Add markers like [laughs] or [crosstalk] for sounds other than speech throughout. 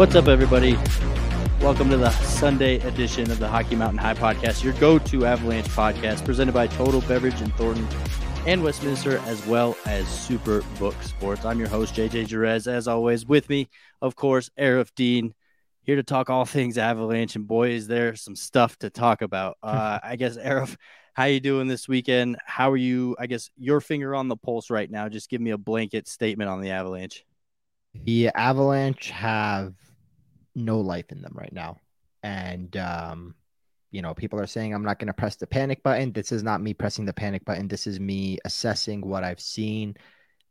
What's up, everybody? Welcome to the Sunday edition of the Hockey Mountain High Podcast, your go to Avalanche podcast, presented by Total Beverage in Thornton and Westminster, as well as Superbook Sports. I'm your host, JJ Jerez. As always, with me, of course, Aarif Deen, here to talk all things Avalanche. And boy, is there some stuff to talk about. [laughs] Uh, I guess, Aarif, how you doing this weekend? How are you? I guess your finger on the pulse right now. Just give me a blanket statement on the Avalanche. The Avalanche have no life in them right now. And, um, you know, people are saying I'm not going to press the panic button. This is not me pressing the panic button. This is me assessing what I've seen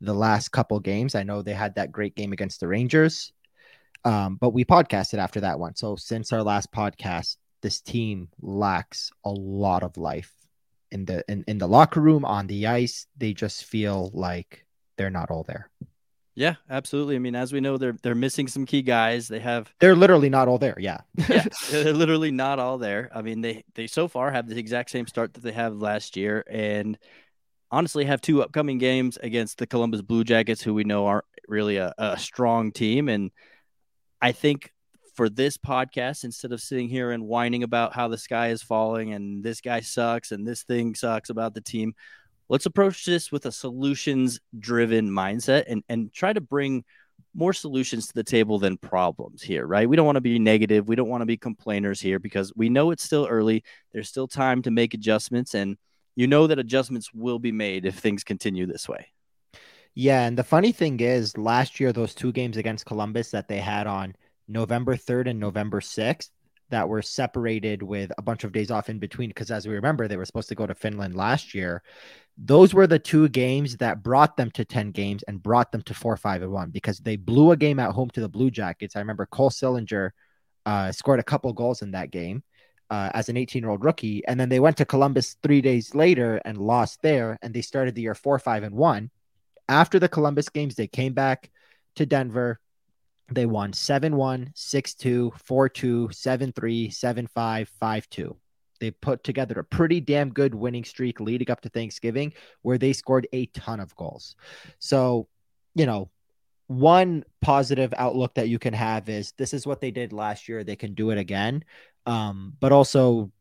the last couple games. I know they had that great game against the Rangers, um, but we podcasted after that one. So since our last podcast, this team lacks a lot of life in the in, in the locker room on the ice. They just feel like they're not all there. Yeah, absolutely. I mean, as we know, they're they're missing some key guys. They have they're literally not all there. Yeah, yeah, [laughs] they're literally not all there. I mean, they they so far have the exact same start that they have last year, and honestly have two upcoming games against the Columbus Blue Jackets, who we know aren't really a, a strong team. And I think for this podcast, instead of sitting here and whining about how the sky is falling and this guy sucks and this thing sucks about the team, let's approach this with a solutions driven mindset and, and try to bring more solutions to the table than problems here, right? We don't want to be negative. We don't want to be complainers here because we know it's still early. There's still time to make adjustments, and you know that adjustments will be made if things continue this way. Yeah. And the funny thing is, last year, those two games against Columbus that they had on November 3rd and November 6th, that were separated with a bunch of days off in between because as we remember they were supposed to go to Finland last year those were the two games that brought them to 10 games and brought them to 4 5 and 1 because they blew a game at home to the Blue Jackets. I remember Cole Sillinger uh, scored a couple goals in that game uh, as an 18 year old rookie. And then they went to Columbus 3 days later and lost there. And they started the year 4 5 and 1 after the Columbus games they came back to Denver. They won 7 1, 6 2, 4 2, 7 3, 7 5, 5 2. They put together a pretty damn good winning streak leading up to Thanksgiving where they scored a ton of goals. So, you know, one positive outlook that you can have is this is what they did last year. They can do it again. Um, but also,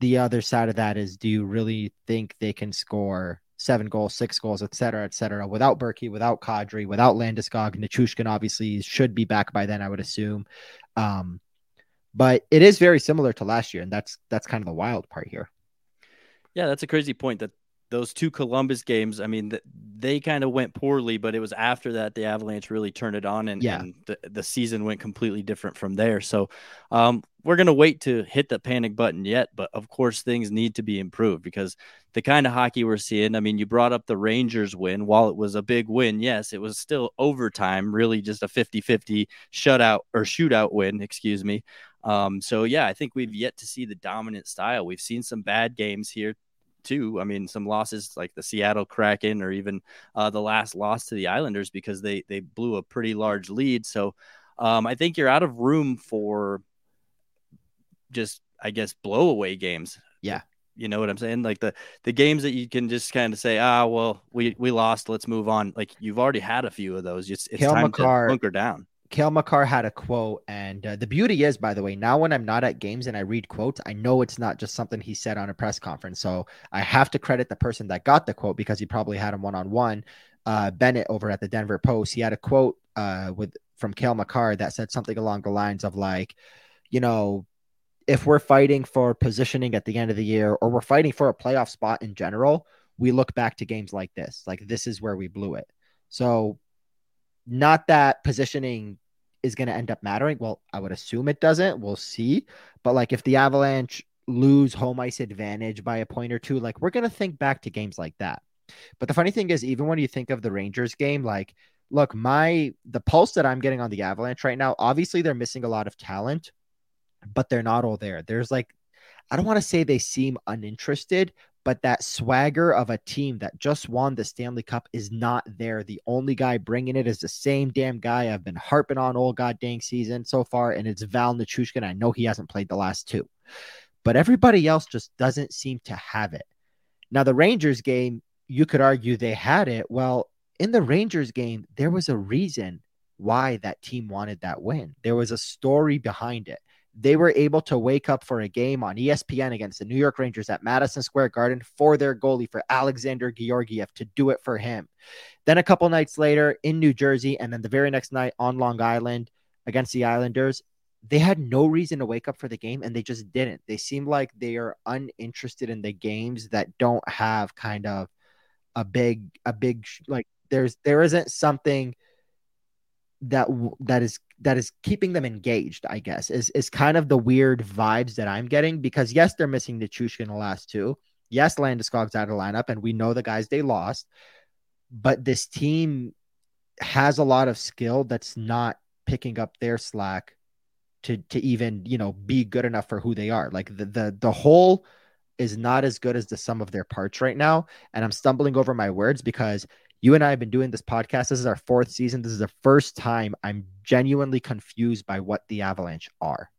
the other side of that is do you really think they can score seven goals, six goals, et cetera, et cetera, without Berkey, without Kadri, without Landeskog. Nichushkin obviously should be back by then, I would assume. Um, but it is very similar to last year, and that's that's kind of the wild part here. Yeah, that's a crazy point that those two Columbus games, I mean, they kind of went poorly, but it was after that the Avalanche really turned it on and, yeah. and the, the season went completely different from there. So um, we're going to wait to hit the panic button yet, but of course, things need to be improved because the kind of hockey we're seeing, I mean, you brought up the Rangers win. While it was a big win, yes, it was still overtime, really just a 50 50 shutout or shootout win, excuse me. Um, so yeah, I think we've yet to see the dominant style. We've seen some bad games here too. I mean, some losses like the Seattle Kraken or even uh, the last loss to the Islanders because they they blew a pretty large lead. So um, I think you're out of room for just I guess blowaway games. Yeah. You know what I'm saying? Like the the games that you can just kind of say, ah, well, we we lost, let's move on. Like you've already had a few of those. It's, it's time Makar, to bunker down. Cale Makar had a quote, and uh, the beauty is, by the way, now when I'm not at games and I read quotes, I know it's not just something he said on a press conference. So I have to credit the person that got the quote because he probably had him one on one. Bennett over at the Denver Post, he had a quote uh, with from Cale Makar that said something along the lines of like, you know, if we're fighting for positioning at the end of the year or we're fighting for a playoff spot in general, we look back to games like this. Like this is where we blew it. So not that positioning is going to end up mattering. Well, I would assume it doesn't. We'll see. But like if the Avalanche lose home ice advantage by a point or two, like we're going to think back to games like that. But the funny thing is, even when you think of the Rangers game, like, look, my the pulse that I'm getting on the Avalanche right now, obviously they're missing a lot of talent, but they're not all there. There's like, I don't want to say they seem uninterested, but that swagger of a team that just won the Stanley Cup is not there. The only guy bringing it is the same damn guy I've been harping on all goddamn season so far, and it's Val Nichushkin. I know he hasn't played the last two, but everybody else just doesn't seem to have it. Now, the Rangers game, you could argue they had it. Well, in the Rangers game, there was a reason why that team wanted that win. There was a story behind it. They were able to wake up for a game on ESPN against the New York Rangers at Madison Square Garden for their goalie, for Alexander Georgiev, to do it for him. Then a couple nights later in New Jersey, and then the very next night on Long Island against the Islanders, they had no reason to wake up for the game and they just didn't. They seem like they are uninterested in the games that don't have kind of a big, a big, like there's, there isn't something that that is that is keeping them engaged i guess is is kind of the weird vibes that i'm getting because yes they're missing Nichushkin in the last two. Yes landeskog's out of lineup and we know the guys they lost but this team has a lot of skill that's not picking up their slack to to even you know be good enough for who they are. Like the the, the whole is not as good as the sum of their parts right now. And i'm stumbling over my words because you and I have been doing this podcast. This is our fourth season. This is the first time I'm genuinely confused by what the Avalanche are.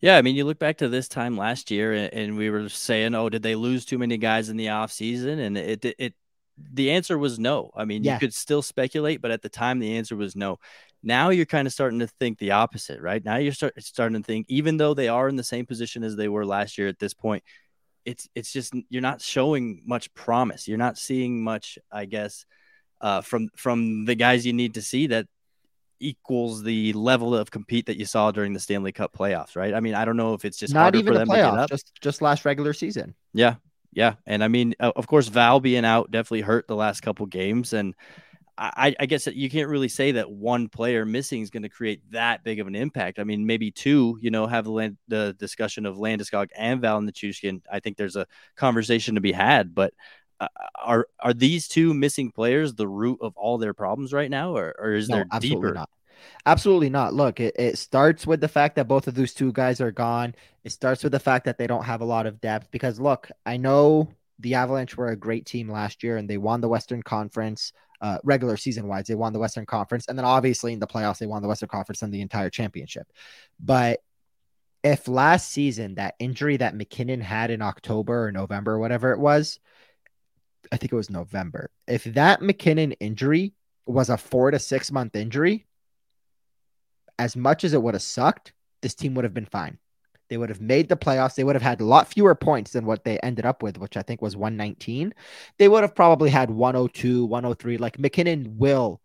Yeah, I mean, you look back to this time last year, and we were saying, "Oh, did they lose too many guys in the off season?" And it, it, it the answer was no. I mean, yeah. you could still speculate, but at the time, the answer was no. Now you're kind of starting to think the opposite, right? Now you're start, starting to think, even though they are in the same position as they were last year at this point, it's it's just you're not showing much promise. You're not seeing much, I guess, uh, from from the guys you need to see that equals the level of compete that you saw during the Stanley Cup playoffs, right? I mean, I don't know if it's just not even the playoffs, just just last regular season. Yeah, yeah, and I mean, of course, Val being out definitely hurt the last couple games, and I, I guess you can't really say that one player missing is going to create that big of an impact. I mean, maybe two, you know, have the, land, the discussion of Landeskog and Val Nichushkin. I think there's a conversation to be had, but uh, are are these two missing players the root of all their problems right now, or, or is no, there deeper? Not. Absolutely not. Look, it, it starts with the fact that both of those two guys are gone. It starts with the fact that they don't have a lot of depth. Because look, I know the Avalanche were a great team last year and they won the Western Conference uh, regular season wise. They won the Western Conference, and then obviously in the playoffs they won the Western Conference and the entire championship. But if last season that injury that MacKinnon had in October or November, or whatever it was, I think it was November. If that MacKinnon injury was a four to six month injury, as much as it would have sucked, this team would have been fine. They would have made the playoffs. They would have had a lot fewer points than what they ended up with, which I think was 119. They would have probably had 102, 103. Like MacKinnon will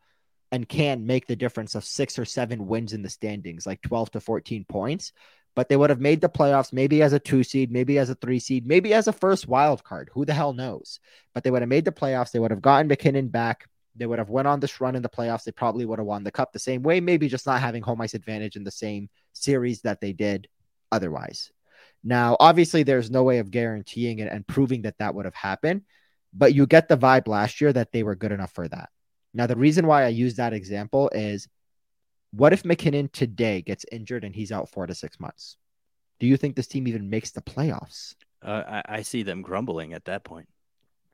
and can make the difference of six or seven wins in the standings, like 12 to 14 points. But they would have made the playoffs maybe as a two seed, maybe as a three seed, maybe as a first wild card. Who the hell knows? But they would have made the playoffs. They would have gotten MacKinnon back. They would have went on this run in the playoffs. They probably would have won the cup the same way, maybe just not having home ice advantage in the same series that they did otherwise. Now, obviously, there's no way of guaranteeing it and proving that that would have happened, but you get the vibe last year that they were good enough for that. Now, the reason why I use that example is what if MacKinnon today gets injured and he's out four to six months? Do you think this team even makes the playoffs? Uh, I, I, see them grumbling at that point.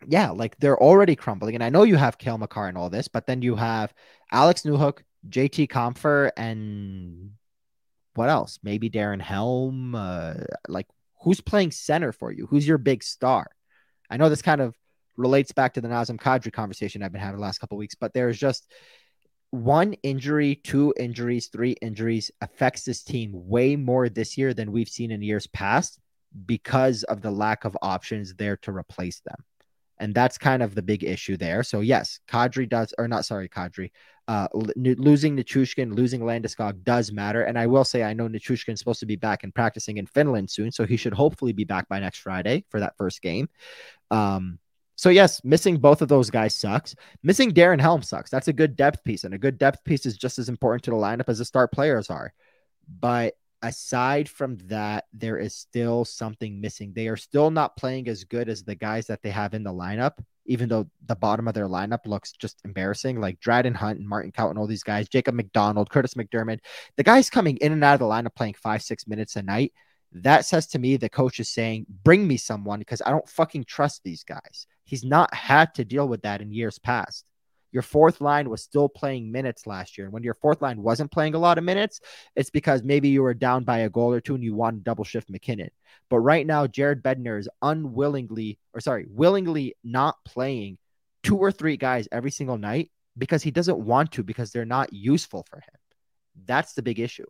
Yeah, like they're already crumbling. And I know you have Cale Makar and all this, but then you have Alex Newhook, JT Compher, and what else? Maybe Darren Helm. Uh, like, who's playing center for you? Who's your big star? I know this kind of relates back to the Nazem Kadri conversation I've been having the last couple weeks, but there's just one injury, two injuries, three injuries affects this team way more this year than we've seen in years past because of the lack of options there to replace them. And that's kind of the big issue there. So, yes, Kadri does, or not, sorry, Kadri, uh, losing Nichushkin, losing Landeskog does matter. And I will say, I know Nichushkin is supposed to be back and practicing in Finland soon, so he should hopefully be back by next Friday for that first game. Um, so yes, missing both of those guys sucks. Missing Darren Helm sucks. That's a good depth piece, and a good depth piece is just as important to the lineup as the start players are. But aside from that, there is still something missing. They are still not playing as good as the guys that they have in the lineup even though the bottom of their lineup looks just embarrassing, like Dryden Hunt and Martin and all these guys, Jacob MacDonald, Kurtis MacDermid, the guys coming in and out of the lineup playing five, six minutes a night. That says to me the coach is saying, bring me someone because I don't fucking trust these guys. He's not had to deal with that in years past. Your fourth line was still playing minutes last year. And when your fourth line wasn't playing a lot of minutes, it's because maybe you were down by a goal or two and you want to double shift MacKinnon. But right now, Jared Bednar is unwillingly, or sorry, willingly not playing two or three guys every single night because he doesn't want to because they're not useful for him. That's the big issue.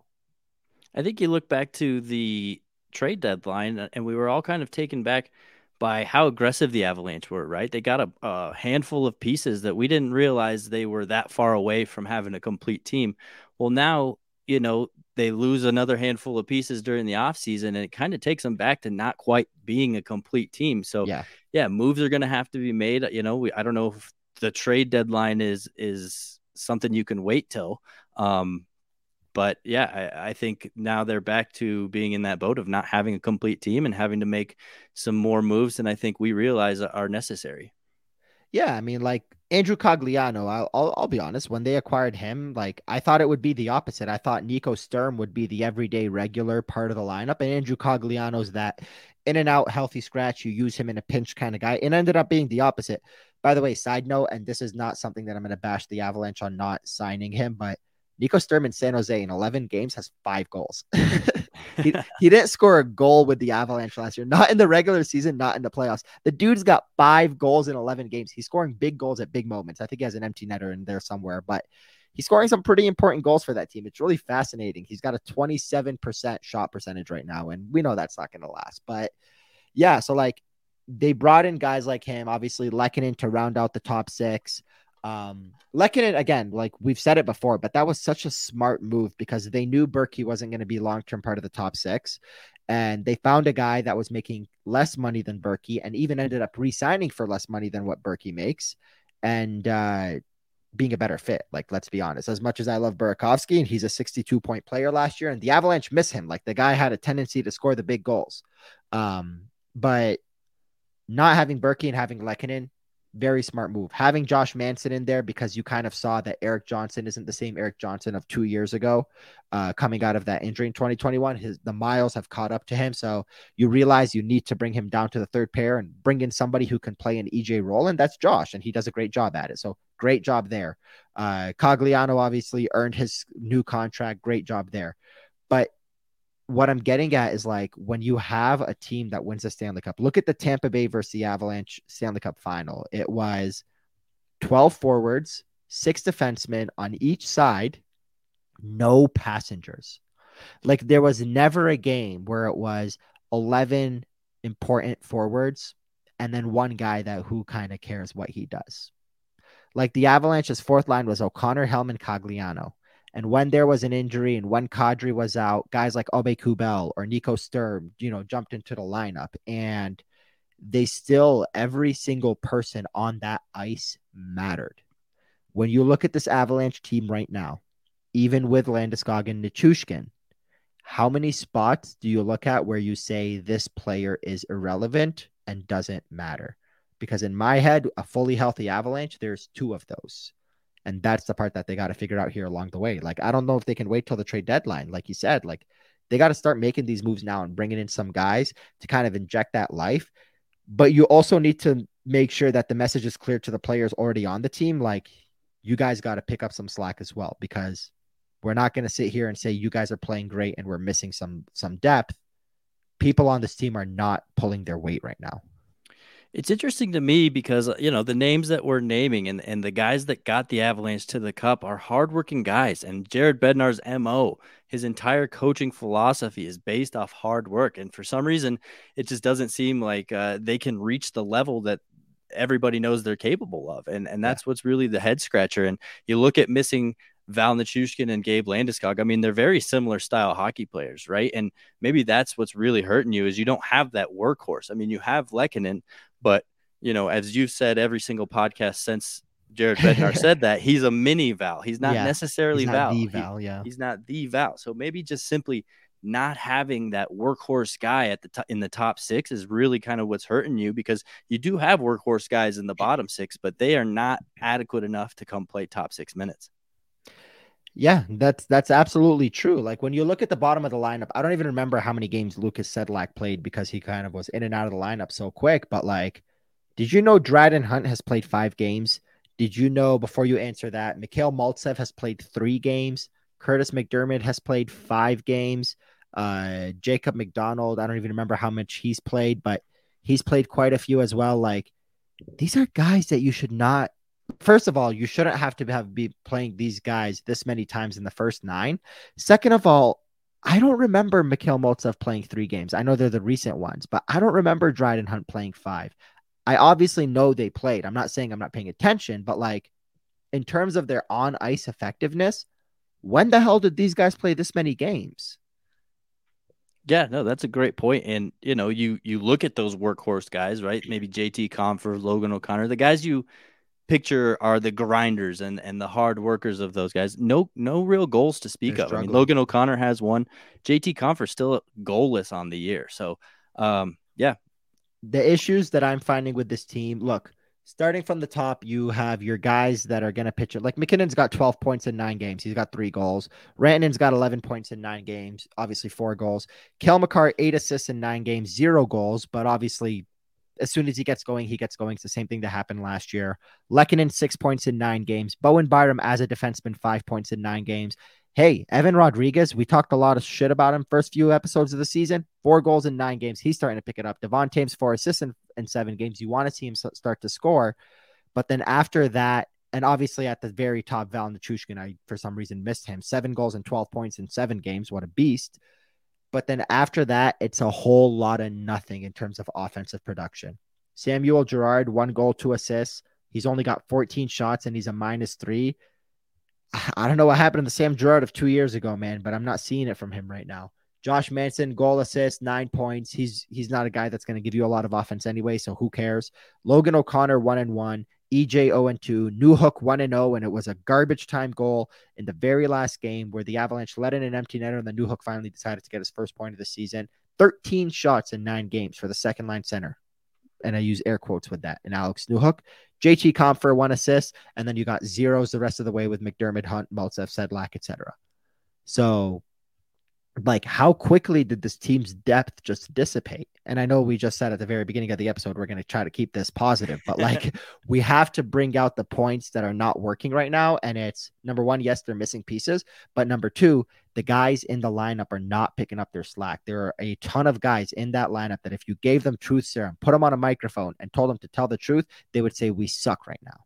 I think you look back to the trade deadline, uh, and we were all kind of taken back by how aggressive the Avalanche were, right? They got a, a, handful of pieces that we didn't realize they were that far away from having a complete team. Well, now, you know, they lose another handful of pieces during the offseason, and it kind of takes them back to not quite being a complete team. So, yeah, yeah moves are going to have to be made. You know, we, I don't know if the trade deadline is is something you can wait till. Um, but yeah, I, I, think now they're back to being in that boat of not having a complete team and having to make some more moves than I think we realize are necessary. Yeah, I mean, like Andrew Cogliano, I'll, I'll, I'll be honest. When they acquired him, like I thought it would be the opposite. I thought Nico Sturm would be the everyday regular part of the lineup, and Andrew Cogliano's that in and out healthy scratch. You use him in a pinch kind of guy. It ended up being the opposite. By the way, side note, and this is not something that I'm going to bash the Avalanche on not signing him, but Nico Sturm in San Jose in 11 games has five goals. [laughs] he, he didn't score a goal with the Avalanche last year, not in the regular season, not in the playoffs. The dude's got five goals in 11 games. He's scoring big goals at big moments. I think he has an empty netter in there somewhere, but he's scoring some pretty important goals for that team. It's really fascinating. He's got a 27% shot percentage right now, and we know that's not going to last. But yeah, so like they brought in guys like him, obviously Lehkonen to round out the top six. Um, Lehkonen again, like we've said it before, but that was such a smart move because they knew Berkey wasn't going to be long term part of the top six, and they found a guy that was making less money than Berkey, and even ended up re-signing for less money than what Berkey makes, and uh, being a better fit. Like let's be honest, as much as I love Burakovsky and he's a 62 point player last year, and the Avalanche miss him. Like the guy had a tendency to score the big goals, um, but not having Berkey and having Lehkonen very smart move. Having Josh Manson in there because you kind of saw that Erik Johnson isn't the same Erik Johnson of two years ago, uh, coming out of that injury in 2021. His the miles have caught up to him, so you realize you need to bring him down to the third pair and bring in somebody who can play an EJ role, and that's Josh, and he does a great job at it. So great job there. Uh, Cogliano obviously earned his new contract. Great job there, but what I'm getting at is like when you have a team that wins the Stanley Cup, look at the Tampa Bay versus the Avalanche Stanley Cup final. It was 12 forwards, six defensemen on each side, no passengers. Like there was never a game where it was 11 important forwards and then one guy that who kind of cares what he does. Like the Avalanche's fourth line was O'Connor, Hellman, Cogliano. And when there was an injury and when Kadri was out, guys like Aube-Kubel or Nico Sturm, you know, jumped into the lineup and they still, every single person on that ice mattered. When you look at this Avalanche team right now, even with Landeskog and Nichushkin, how many spots do you look at where you say this player is irrelevant and doesn't matter? Because in my head, a fully healthy Avalanche, there's two of those. And that's the part that they got to figure out here along the way. Like, I don't know if they can wait till the trade deadline. Like you said, like they got to start making these moves now and bringing in some guys to kind of inject that life. But you also need to make sure that the message is clear to the players already on the team. Like, you guys got to pick up some slack as well because we're not going to sit here and say you guys are playing great and we're missing some some depth. People on this team are not pulling their weight right now. It's interesting to me because uh, you know the names that we're naming and, and the guys that got the Avalanche to the Cup are hardworking guys. And Jared Bednar's mo, his entire coaching philosophy is based off hard work. And for some reason, it just doesn't seem like uh, they can reach the level that everybody knows they're capable of. And and that's yeah. what's really the head scratcher. And you look at missing Val Nichushkin and Gabe Landeskog. I mean, they're very similar style hockey players, right? And maybe that's what's really hurting you is you don't have that workhorse. I mean, you have Lehkonen, but you know, as you've said every single podcast since Jared Bednar said that, he's a mini Val. He's not [laughs] yeah, necessarily he's not Val. The Val, he, yeah. He's not the Val. So maybe just simply not having that workhorse guy at the top in the top six is really kind of what's hurting you because you do have workhorse guys in the bottom six, but they are not adequate enough to come play top six minutes. Yeah, that's that's absolutely true. Like when you look at the bottom of the lineup, I don't even remember how many games Lucas Sedlak played because he kind of was in and out of the lineup so quick. But like, did you know Dryden Hunt has played five games? Did you know before you answer that, Mikhail Maltsev has played three games? Kurtis MacDermid has played five games. Uh, Jacob MacDonald, I don't even remember how much he's played, but he's played quite a few as well. Like, these are guys that you should not first of all, you shouldn't have to have be playing these guys this many times in the first nine. Second of all, I don't remember Mikhail Maltsev playing three games. I know they're the recent ones, but I don't remember Dryden Hunt playing five. I obviously know they played. I'm not saying I'm not paying attention, but like in terms of their on ice effectiveness, when the hell did these guys play this many games? Yeah, no, that's a great point. And you know, you you look at those workhorse guys, right? Maybe JT Compher, Logan O'Connor, the guys you picture are the grinders and and the hard workers of those guys. No no real goals to speak They're of. I mean, Logan O'Connor has one. JT Compher still goalless on the year. So, um, yeah. The issues that I'm finding with this team, look, starting from the top, you have your guys that are going to pitch it. Like MacKinnon's got 12 points in nine games. He's got three goals. Rantanen's got 11 points in nine games, obviously four goals. Cale Makar, eight assists in nine games, zero goals, but obviously as soon as he gets going, he gets going. It's the same thing that happened last year. Lehkonen, six points in nine games. Bowen Byram, as a defenseman, five points in nine games. Hey, Evan Rodrigues, we talked a lot of shit about him first few episodes of the season. Four goals in nine games. He's starting to pick it up. Devon Toews, four assists in, in seven games. You want to see him start to score. But then after that, and obviously at the very top, Val Nichushkin, I for some reason missed him. Seven goals and 12 points in seven games. What a beast. But then after that, it's a whole lot of nothing in terms of offensive production. Samuel Girard, one goal, two assists. He's only got 14 shots and he's a minus three. I don't know what happened to the Sam Girard of two years ago, man, but I'm not seeing it from him right now. Josh Manson, goal assist, nine points. He's he's not a guy that's going to give you a lot of offense anyway, so who cares? Logan O'Connor, one and one. EJ 0 and 2, Newhook 1 and 0, and it was a garbage time goal in the very last game where the Avalanche let in an empty netter and the Newhook finally decided to get his first point of the season. 13 shots in nine games for the second line center and I use air quotes with that. And Alex Newhook, JT Compher one assist, and then you got zeros the rest of the way with MacDermid, Hunt, Maltsev, Sedlak, etc. So, like, how quickly did this team's depth just dissipate? And I know we just said at the very beginning of the episode we're going to try to keep this positive, but [laughs] like, we have to bring out the points that are not working right now. And it's number one, yes, they're missing pieces, but number two, the guys in the lineup are not picking up their slack. There are a ton of guys in that lineup that if you gave them truth serum, put them on a microphone, and told them to tell the truth, they would say, We suck right now.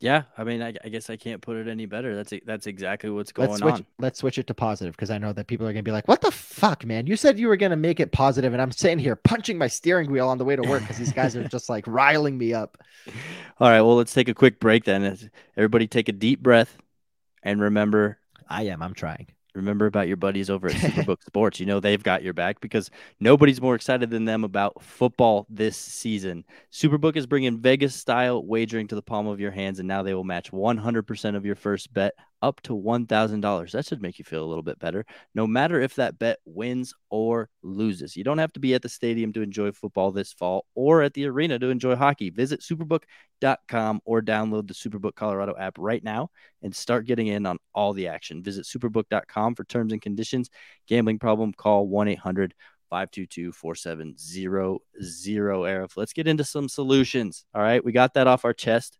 Yeah, I mean, I, I, guess I can't put it any better. That's that's exactly what's going let's switch, on. Let's switch it to positive because I know that people are going to be like, "What the fuck, man? You said you were going to make it positive, and I'm sitting here punching my steering wheel on the way to work because these guys are just like riling me up." [laughs] All right, well, let's take a quick break then. Everybody, take a deep breath and remember I am. I'm trying. Remember about your buddies over at Superbook [laughs] Sports. You know they've got your back because nobody's more excited than them about football this season. Superbook is bringing Vegas style wagering to the palm of your hands, and now they will match 100% of your first bet up to $1,000. That should make you feel a little bit better, no matter if that bet wins or loses. You don't have to be at the stadium to enjoy football this fall or at the arena to enjoy hockey. Visit superbook.com or download the Superbook Colorado app right now and start getting in on all the action. Visit superbook.com for terms and conditions. Gambling problem, call 1 800 522 4700. Aarif, let's get into some solutions. All right, we got that off our chest.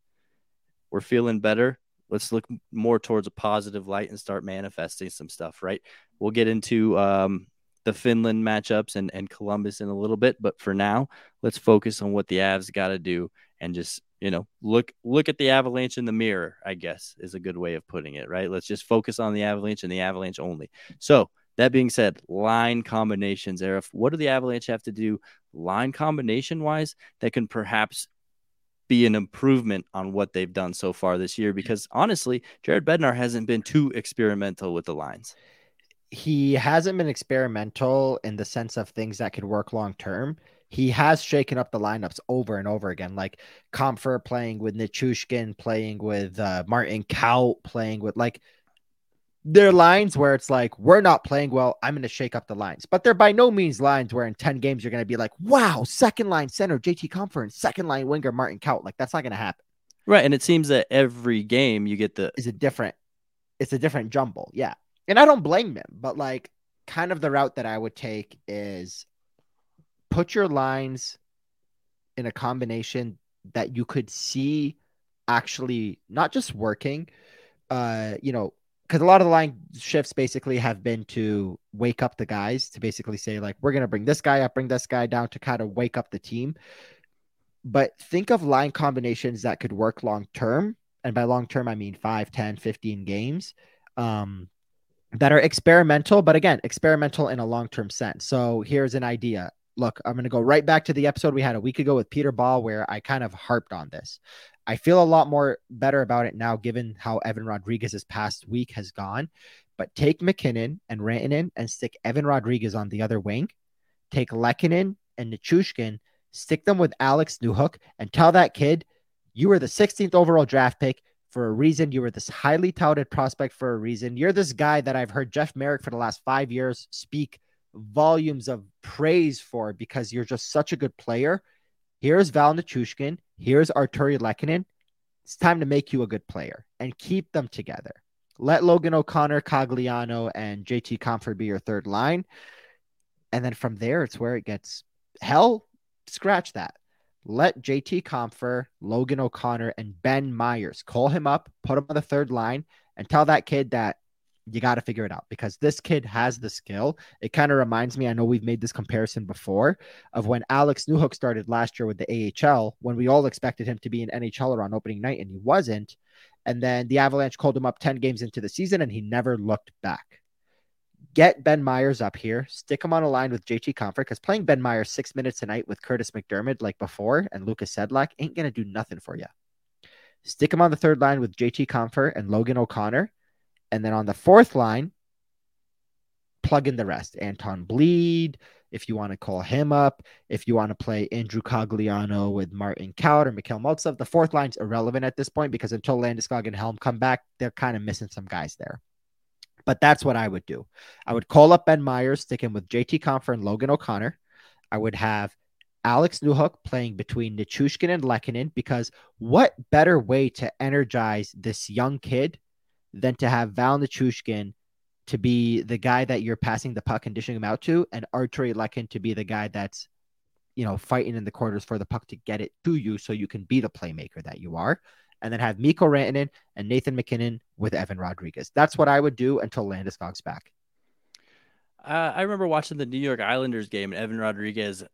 We're feeling better let's look more towards a positive light and start manifesting some stuff, right? We'll get into um, the Finland matchups and, and Columbus in a little bit, but for now, let's focus on what the Avs got to do and just you know look look at the Avalanche in the mirror. I guess is a good way of putting it, right? Let's just focus on the Avalanche and the Avalanche only. So that being said, line combinations, Aarif, what do the Avalanche have to do line combination wise that can perhaps be an improvement on what they've done so far this year because honestly, Jared Bednar hasn't been too experimental with the lines. He hasn't been experimental in the sense of things that could work long term. He has shaken up the lineups over and over again, like Compher playing with Nichushkin, playing with uh, Martin Kaut, playing with like they're lines where it's like we're not playing well. I'm going to shake up the lines. But they're by no means lines where in 10 games you're going to be like wow second line center jt compher second line winger martin kaut. Like that's not going to happen. Right and it seems that every game you get the is a different it's a different jumble yeah. And i don't blame them but like kind of the route that i would take is put your lines in a combination that you could see actually not just working uh you know because a lot of the line shifts basically have been to wake up the guys to basically say like we're gonna bring this guy up, bring this guy down to kind of wake up the team. but think of line combinations that could work long term. And by long term, I mean 5, 10, 15 games um, that are experimental, but again, experimental in a long term sense. So here's an idea. Look, I'm going to go right back to the episode we had a week ago with Peter Baugh, where I kind of harped on this. I feel a lot more better about it now, given how Evan Rodrigues's past week has gone. But take MacKinnon and Rantanen and stick Evan Rodrigues on the other wing. Take Lehkonen and Nichushkin stick them with Alex Newhook and tell that kid you were the 16th overall draft pick for a reason. You were this highly touted prospect for a reason. You're this guy that I've heard Jeff Marek for the last five years speak volumes of praise for because you're just such a good player. Here's Val Nichushkin. Here's Artturi Lehkonen. It's time to make you a good player and keep them together. Let Logan O'Connor, Cogliano, and JT Compher be your third line. And then from there, it's where it gets hell scratch that. Let JT Compher, Logan O'Connor, and Ben Meyers call him up, put him on the third line, and tell that kid that you got to figure it out because this kid has the skill. It kind of reminds me, I know we've made this comparison before, of when Alex Newhook started last year with the AHL, when we all expected him to be an NHLer on opening night and he wasn't. And then the Avalanche called him up 10 games into the season and he never looked back get Ben Meyers up here, stick him on a line with JT Compher because playing Ben Meyers six minutes a night with Kurtis MacDermid, like before and Lucas Sedlak ain't going to do nothing for you. Stick him on the third line with JT Compher and Logan O'Connor. And then on the fourth line, plug in the rest. Anton Blidh, if you want to call him up, if you want to play Andrew Cogliano with Martin Kaut or Mikhail Maltsev, the fourth line's irrelevant at this point because until Landeskog and Helm come back, they're kind of missing some guys there. But that's what I would do. I would call up Ben Meyers, stick him with JT Compher and Logan O'Connor. I would have Alex Newhook playing between Nichushkin and Lehkonen because what better way to energize this young kid than to have Val Nichushkin to be the guy that you're passing the puck and dishing him out to, and Artturi Lehkonen to be the guy that's, you know, fighting in the corners for the puck to get it to you so you can be the playmaker that you are and then have Mikko Rantanen and Nathan MacKinnon with Evan Rodrigues. That's what I would do until Landeskog's back. Uh, I remember watching the New York Islanders game, and Evan Rodrigues,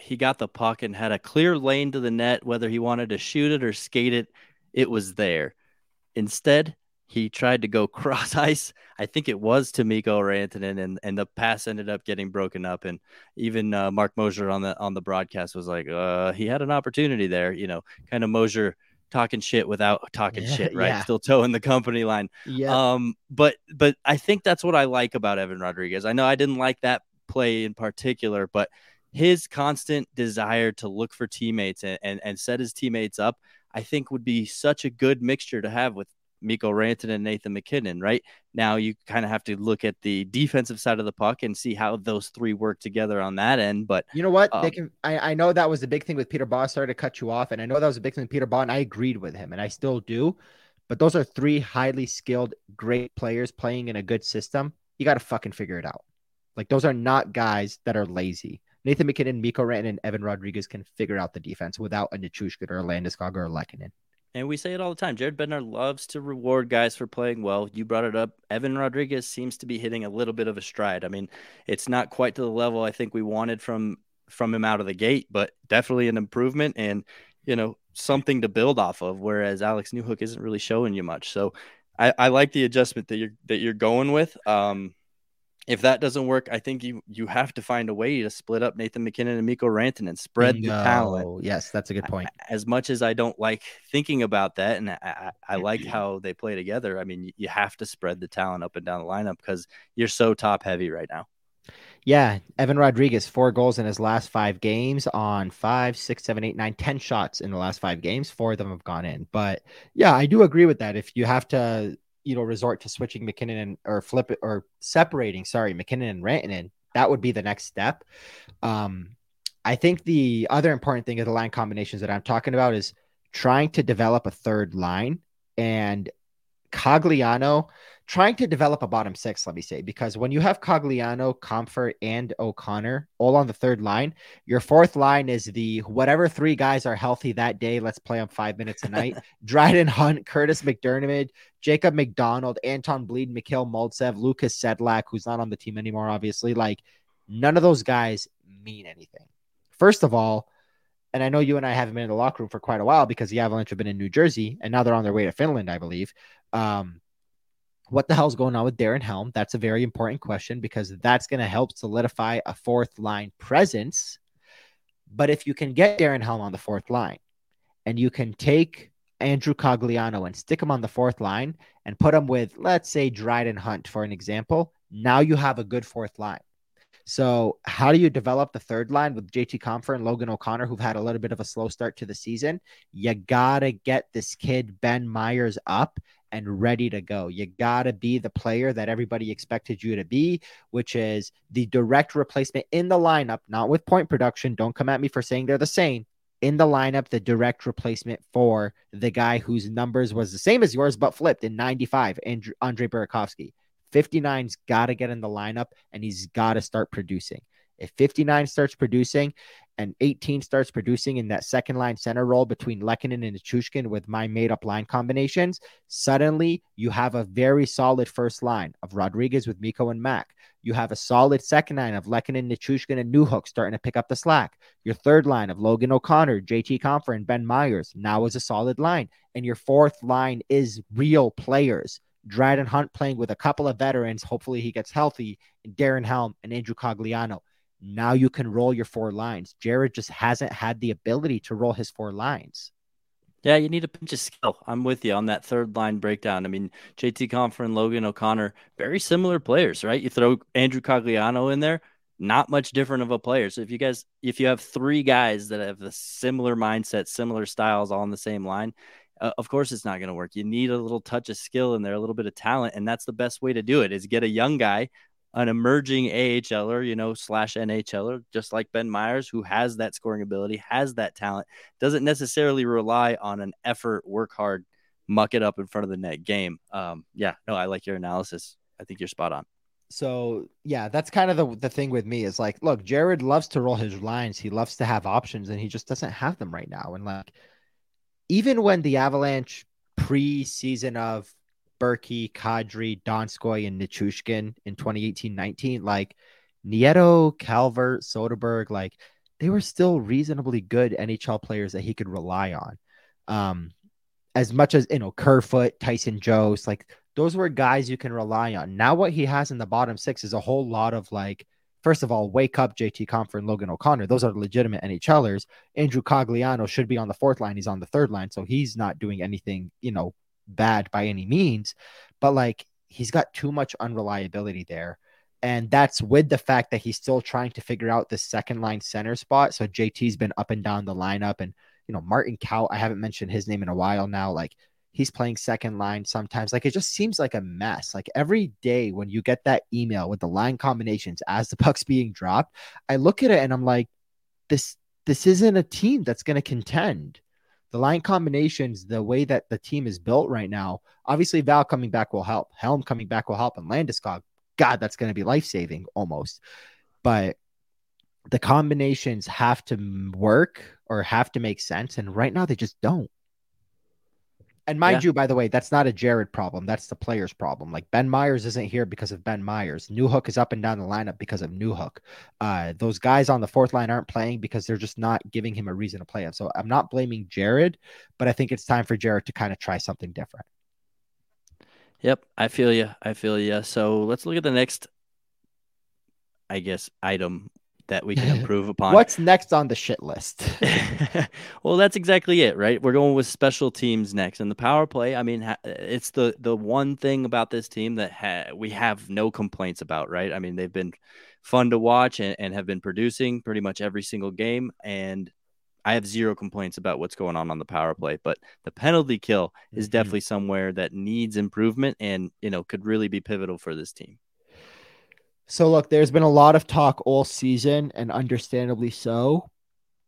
he got the puck and had a clear lane to the net, whether he wanted to shoot it or skate it, it was there. Instead, he tried to go [laughs] cross ice. I think it was to Mikko Rantanen, and and the pass ended up getting broken up. And even uh, Marc Moser on the on the broadcast was like, uh, he had an opportunity there. You know, kind of Moser talking shit without talking yeah, shit, [laughs] right? Yeah. Still toeing the company line. Yeah. Um, but but I think that's what I like about Evan Rodrigues. I know I didn't like that play in particular, but his constant desire to look for teammates and, and, and set his teammates up, I think would be such a good mixture to have with Mikko Rantanen and Nathan MacKinnon, right? Now you kind of have to look at the defensive side of the puck and see how those three work together on that end. But you know what? Um, they can I, I know that was the big thing with Peter Baugh. Sorry to cut you off. And I know that was a big thing with Peter Baugh, and I agreed with him, and I still do. But those are three highly skilled, great players playing in a good system. You got to fucking figure it out. Like those are not guys that are lazy. Nathan MacKinnon, Mikko Rantanen, and Evan Rodrigues can figure out the defense without a Nichushkin or a Landeskog or a Lehkonen. And we say it all the time. Jared Bednar loves to reward guys for playing well. You brought it up. Evan Rodrigues seems to be hitting a little bit of a stride. I mean, it's not quite to the level I think we wanted from from him out of the gate, but definitely an improvement and you know something to build off of. Whereas Alex Newhook isn't really showing you much. So I, I like the adjustment that you're that you're going with. Um, if that doesn't work, I think you you have to find a way to split up Nathan MacKinnon and Mikko Rantanen and spread the talent. Yes, that's a good point. As much as I don't like thinking about that, and I, I like how they play together. I mean, you have to spread the talent up and down the lineup because you're so top heavy right now. Yeah, Evan Rodrigues, four goals in his last five games on five, six, seven, eight, nine, ten shots in the last five games. Four of them have gone in. But yeah, I do agree with that. If you have to you know resort to switching MacKinnon and or flip it or separating, sorry, MacKinnon and Rantanen, that would be the next step. Um, I think the other important thing of the line combinations that I'm talking about is trying to develop a third line and Cogliano trying to develop a bottom six, let me say, because when you have Cogliano, Compher, and O'Connor all on the third line, your fourth line is the whatever three guys are healthy that day. Let's play them five minutes a night. [laughs] Dryden Hunt, Kurtis MacDermid, Jacob MacDonald, Anton Blidh, Mikhail Maltsev, Lucas Sedlak, who's not on the team anymore, obviously. Like none of those guys mean anything. First of all, and I know you and I haven't been in the locker room for quite a while because the Avalanche have been in New Jersey and now they're on their way to Finland, I believe. Um, what the hell's going on with Darren Helm? That's a very important question because that's going to help solidify a fourth line presence. But if you can get Darren Helm on the fourth line and you can take Andrew Cogliano and stick him on the fourth line and put him with, let's say, Dryden Hunt, for an example, now you have a good fourth line. So, how do you develop the third line with JT Compher and Logan O'Connor, who've had a little bit of a slow start to the season? You got to get this kid, Ben Meyers, up and ready to go. You got to be the player that everybody expected you to be, which is the direct replacement in the lineup, not with point production. Don't come at me for saying they're the same. In the lineup, the direct replacement for the guy whose numbers was the same as yours, but flipped in 95, Andrew, Andre Burakovsky. 59's got to get in the lineup and he's got to start producing. If 59 starts producing and 18 starts producing in that second line center role between Lehkonen and Nichushkin with my made up line combinations, suddenly you have a very solid first line of Rodrigues with Mikko and Mac. You have a solid second line of Lehkonen, Nichushkin, and Newhook starting to pick up the slack. Your third line of Logan O'Connor, JT Compher, and Ben Meyers now is a solid line. And your fourth line is real players. Dryden Hunt playing with a couple of veterans. Hopefully he gets healthy. And Darren Helm and Andrew Cogliano. Now you can roll your four lines. Jared just hasn't had the ability to roll his four lines. Yeah, you need a pinch of skill. I'm with you on that third line breakdown. I mean, JT Compher and Logan O'Connor, very similar players, right? You throw Andrew Cogliano in there, not much different of a player. So if you guys, if you have three guys that have the similar mindset, similar styles all on the same line, uh, of course it's not going to work. You need a little touch of skill in there, a little bit of talent, and that's the best way to do it. Is get a young guy, an emerging AHLer, you know, slash NHLer, just like Ben Meyers, who has that scoring ability, has that talent, doesn't necessarily rely on an effort, work hard, muck it up in front of the net game. Um, yeah, no, I like your analysis. I think you're spot on. So yeah, that's kind of the the thing with me is like, look, Jared loves to roll his lines. He loves to have options, and he just doesn't have them right now. And like even when the Avalanche pre-season of Berkey, Kadri, Donskoy, and Nichushkin in 2018-19, like Nieto, Calvert, Soderberg, like they were still reasonably good NHL players that he could rely on. Um, as much as you know, Kerfoot, Tyson Jost, like those were guys you can rely on. Now, what he has in the bottom six is a whole lot of like First of all, wake up JT Compher and Logan O'Connor. Those are legitimate NHLers. Andrew Cogliano should be on the fourth line. He's on the third line. So he's not doing anything, you know, bad by any means. But like he's got too much unreliability there. And that's with the fact that he's still trying to figure out the second line center spot. So JT's been up and down the lineup. And, you know, Martin Kaut, I haven't mentioned his name in a while now. Like he's playing second line sometimes. Like it just seems like a mess. Like every day when you get that email with the line combinations as the [laughs] puck's being dropped, I look at it and I'm like, this this isn't a team that's going to contend. The line combinations, the way that the team is built right now, obviously Val coming back will help. Helm coming back will help, and Landeskog, God, that's going to be life saving almost. But the combinations have to work or have to make sense, and right now they just don't. And mind yeah. you, by the way, that's not a Jared problem. That's the player's problem. Like Ben Meyers isn't here because of Ben Meyers. Newhook is up and down the lineup because of Newhook. Uh, those guys on the fourth line aren't playing because they're just not giving him a reason to play. So I'm not blaming Jared, but I think it's time for Jared to kind of try something different. Yep, I feel you. I feel you. So let's look at the next, I guess, item that we can [laughs] improve upon. What's next on the shit list? [laughs] well, that's exactly it, right? We're going with special teams next, and the power play. I mean, it's the the one thing about this team that ha- we have no complaints about, right? I mean, they've been fun to watch and, and have been producing pretty much every single game, and I have zero complaints about what's going on on the power play. But the penalty kill is mm-hmm. definitely somewhere that needs improvement, and you know could really be pivotal for this team. So look, there's been a lot of talk all season, and understandably so,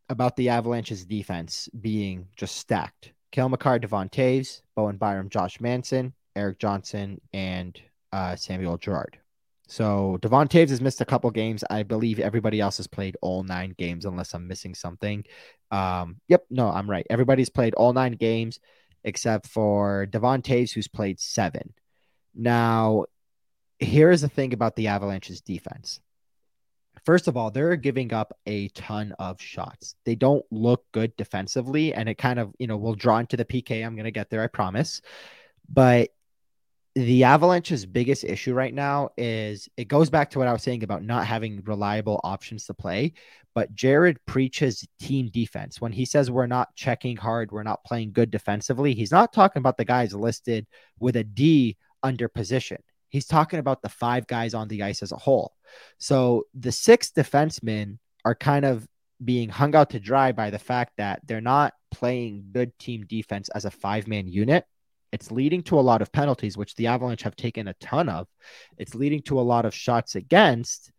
about the Avalanche's defense being just stacked. Cale Makar, Devon Toews, Bowen Byram, Josh Manson, Erik Johnson, and uh, Samuel Girard. So Devon Toews has missed a couple games. I believe everybody else has played all nine games, unless I'm missing something. Um, yep, no, I'm right. Everybody's played all nine games except for Devon Toews, who's played seven. Now, here is the thing about the Avalanche's defense. First of all, they're giving up a ton of shots. They don't look good defensively, and it kind of, you know, will draw into the PK. I'm going to get there, I promise. But the Avalanche's biggest issue right now is it goes back to what I was saying about not having reliable options to play. But Jared preaches team defense. When he says we're not checking hard, we're not playing good defensively, he's not talking about the guys listed with a D under position. He's talking about the five guys on the ice as a whole. So the six defensemen are kind of being hung out to dry by the fact that they're not playing good team defense as a five man unit. It's leading to a lot of penalties, which the Avalanche have taken a ton of. It's leading to a lot of shots against.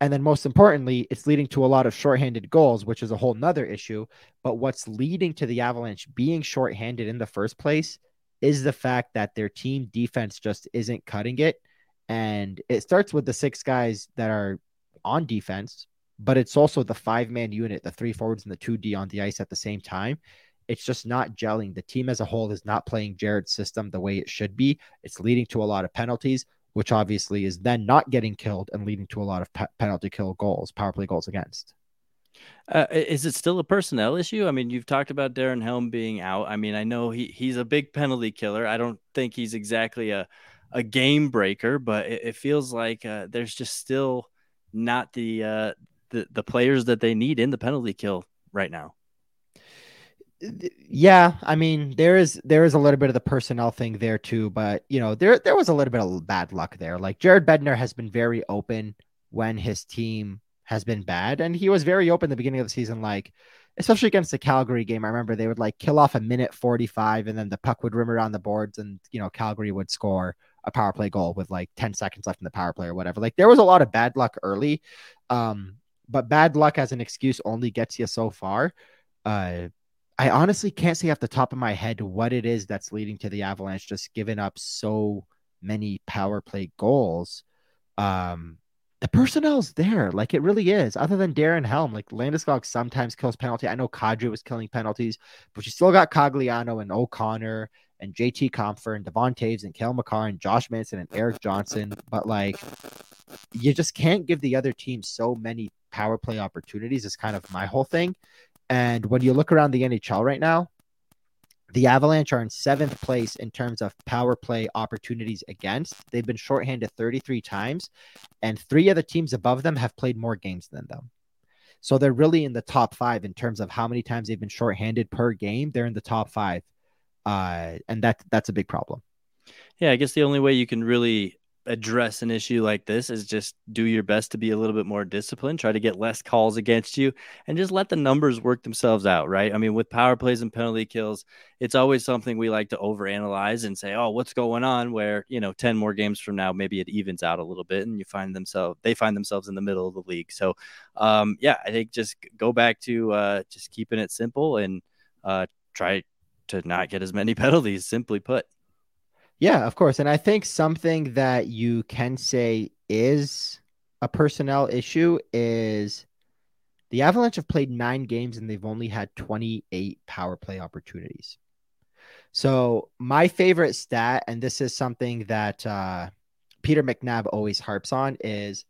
And then, most importantly, it's leading to a lot of shorthanded goals, which is a whole nother issue. But what's leading to the Avalanche being shorthanded in the first place is the fact that their team defense just isn't cutting it. And it starts with the six guys that are on defense, but it's also the five man unit, the three forwards and the two D on the ice at the same time. It's just not gelling. The team as a whole is not playing Jared's system the way it should be. It's leading to a lot of penalties, which obviously is then not getting killed and leading to a lot of pe- penalty kill goals, power play goals against. Uh, is it still a personnel issue? I mean, you've talked about Darren Helm being out. I mean, I know he he's a big penalty killer. I don't think he's exactly a a game breaker, but it, it feels like uh, there's just still not the uh, the the players that they need in the penalty kill right now. Yeah, I mean, there is there is a little bit of the personnel thing there too, but you know, there there was a little bit of bad luck there. Like Jared Bednar has been very open when his team has been bad. And he was very open the beginning of the season, like, especially against the Calgary game. I remember they would like kill off a minute 45 and then the puck would rim around the boards and, you know, Calgary would score a power play goal with like 10 seconds left in the power play or whatever. Like there was a lot of bad luck early. Um, but bad luck as an excuse only gets you so far. Uh, I honestly can't say off the top of my head what it is that's leading to the Avalanche just giving up so many power play goals. Um, the personnel's there. Like it really is. Other than Darren Helm, like Landeskog sometimes kills penalty. I know Kadri was killing penalties, but you still got Cogliano and O'Connor and JT Compher and Devon Toews and Cale Makar and Josh Manson and Erik Johnson. But like you just can't give the other team so many power play opportunities is kind of my whole thing. And when you look around the NHL right now, the Avalanche are in seventh place in terms of power play opportunities against. They've been shorthanded 33 times, and three of the teams above them have played more games than them. So they're really in the top five in terms of how many times they've been shorthanded per game. They're in the top five, uh, and that that's a big problem. Yeah, I guess the only way you can really address an issue like this is just do your best to be a little bit more disciplined, try to get less calls against you, and just let the numbers work themselves out, right? I mean, with power plays and penalty kills, it's always something we like to overanalyze and say, oh, what's going on? Where, you know, 10 more games from now, maybe it evens out a little bit and you find themselves, they find themselves in the middle of the league. So, um, yeah, I think just go back to uh, just keeping it simple and uh, try to not get as many [laughs] penalties, simply put. Yeah, of course. And I think something that you can say is a personnel issue is the Avalanche have played nine games and they've only had 28 power play opportunities. So, my favorite stat, and this is something that uh, Peter McNab always harps on, is,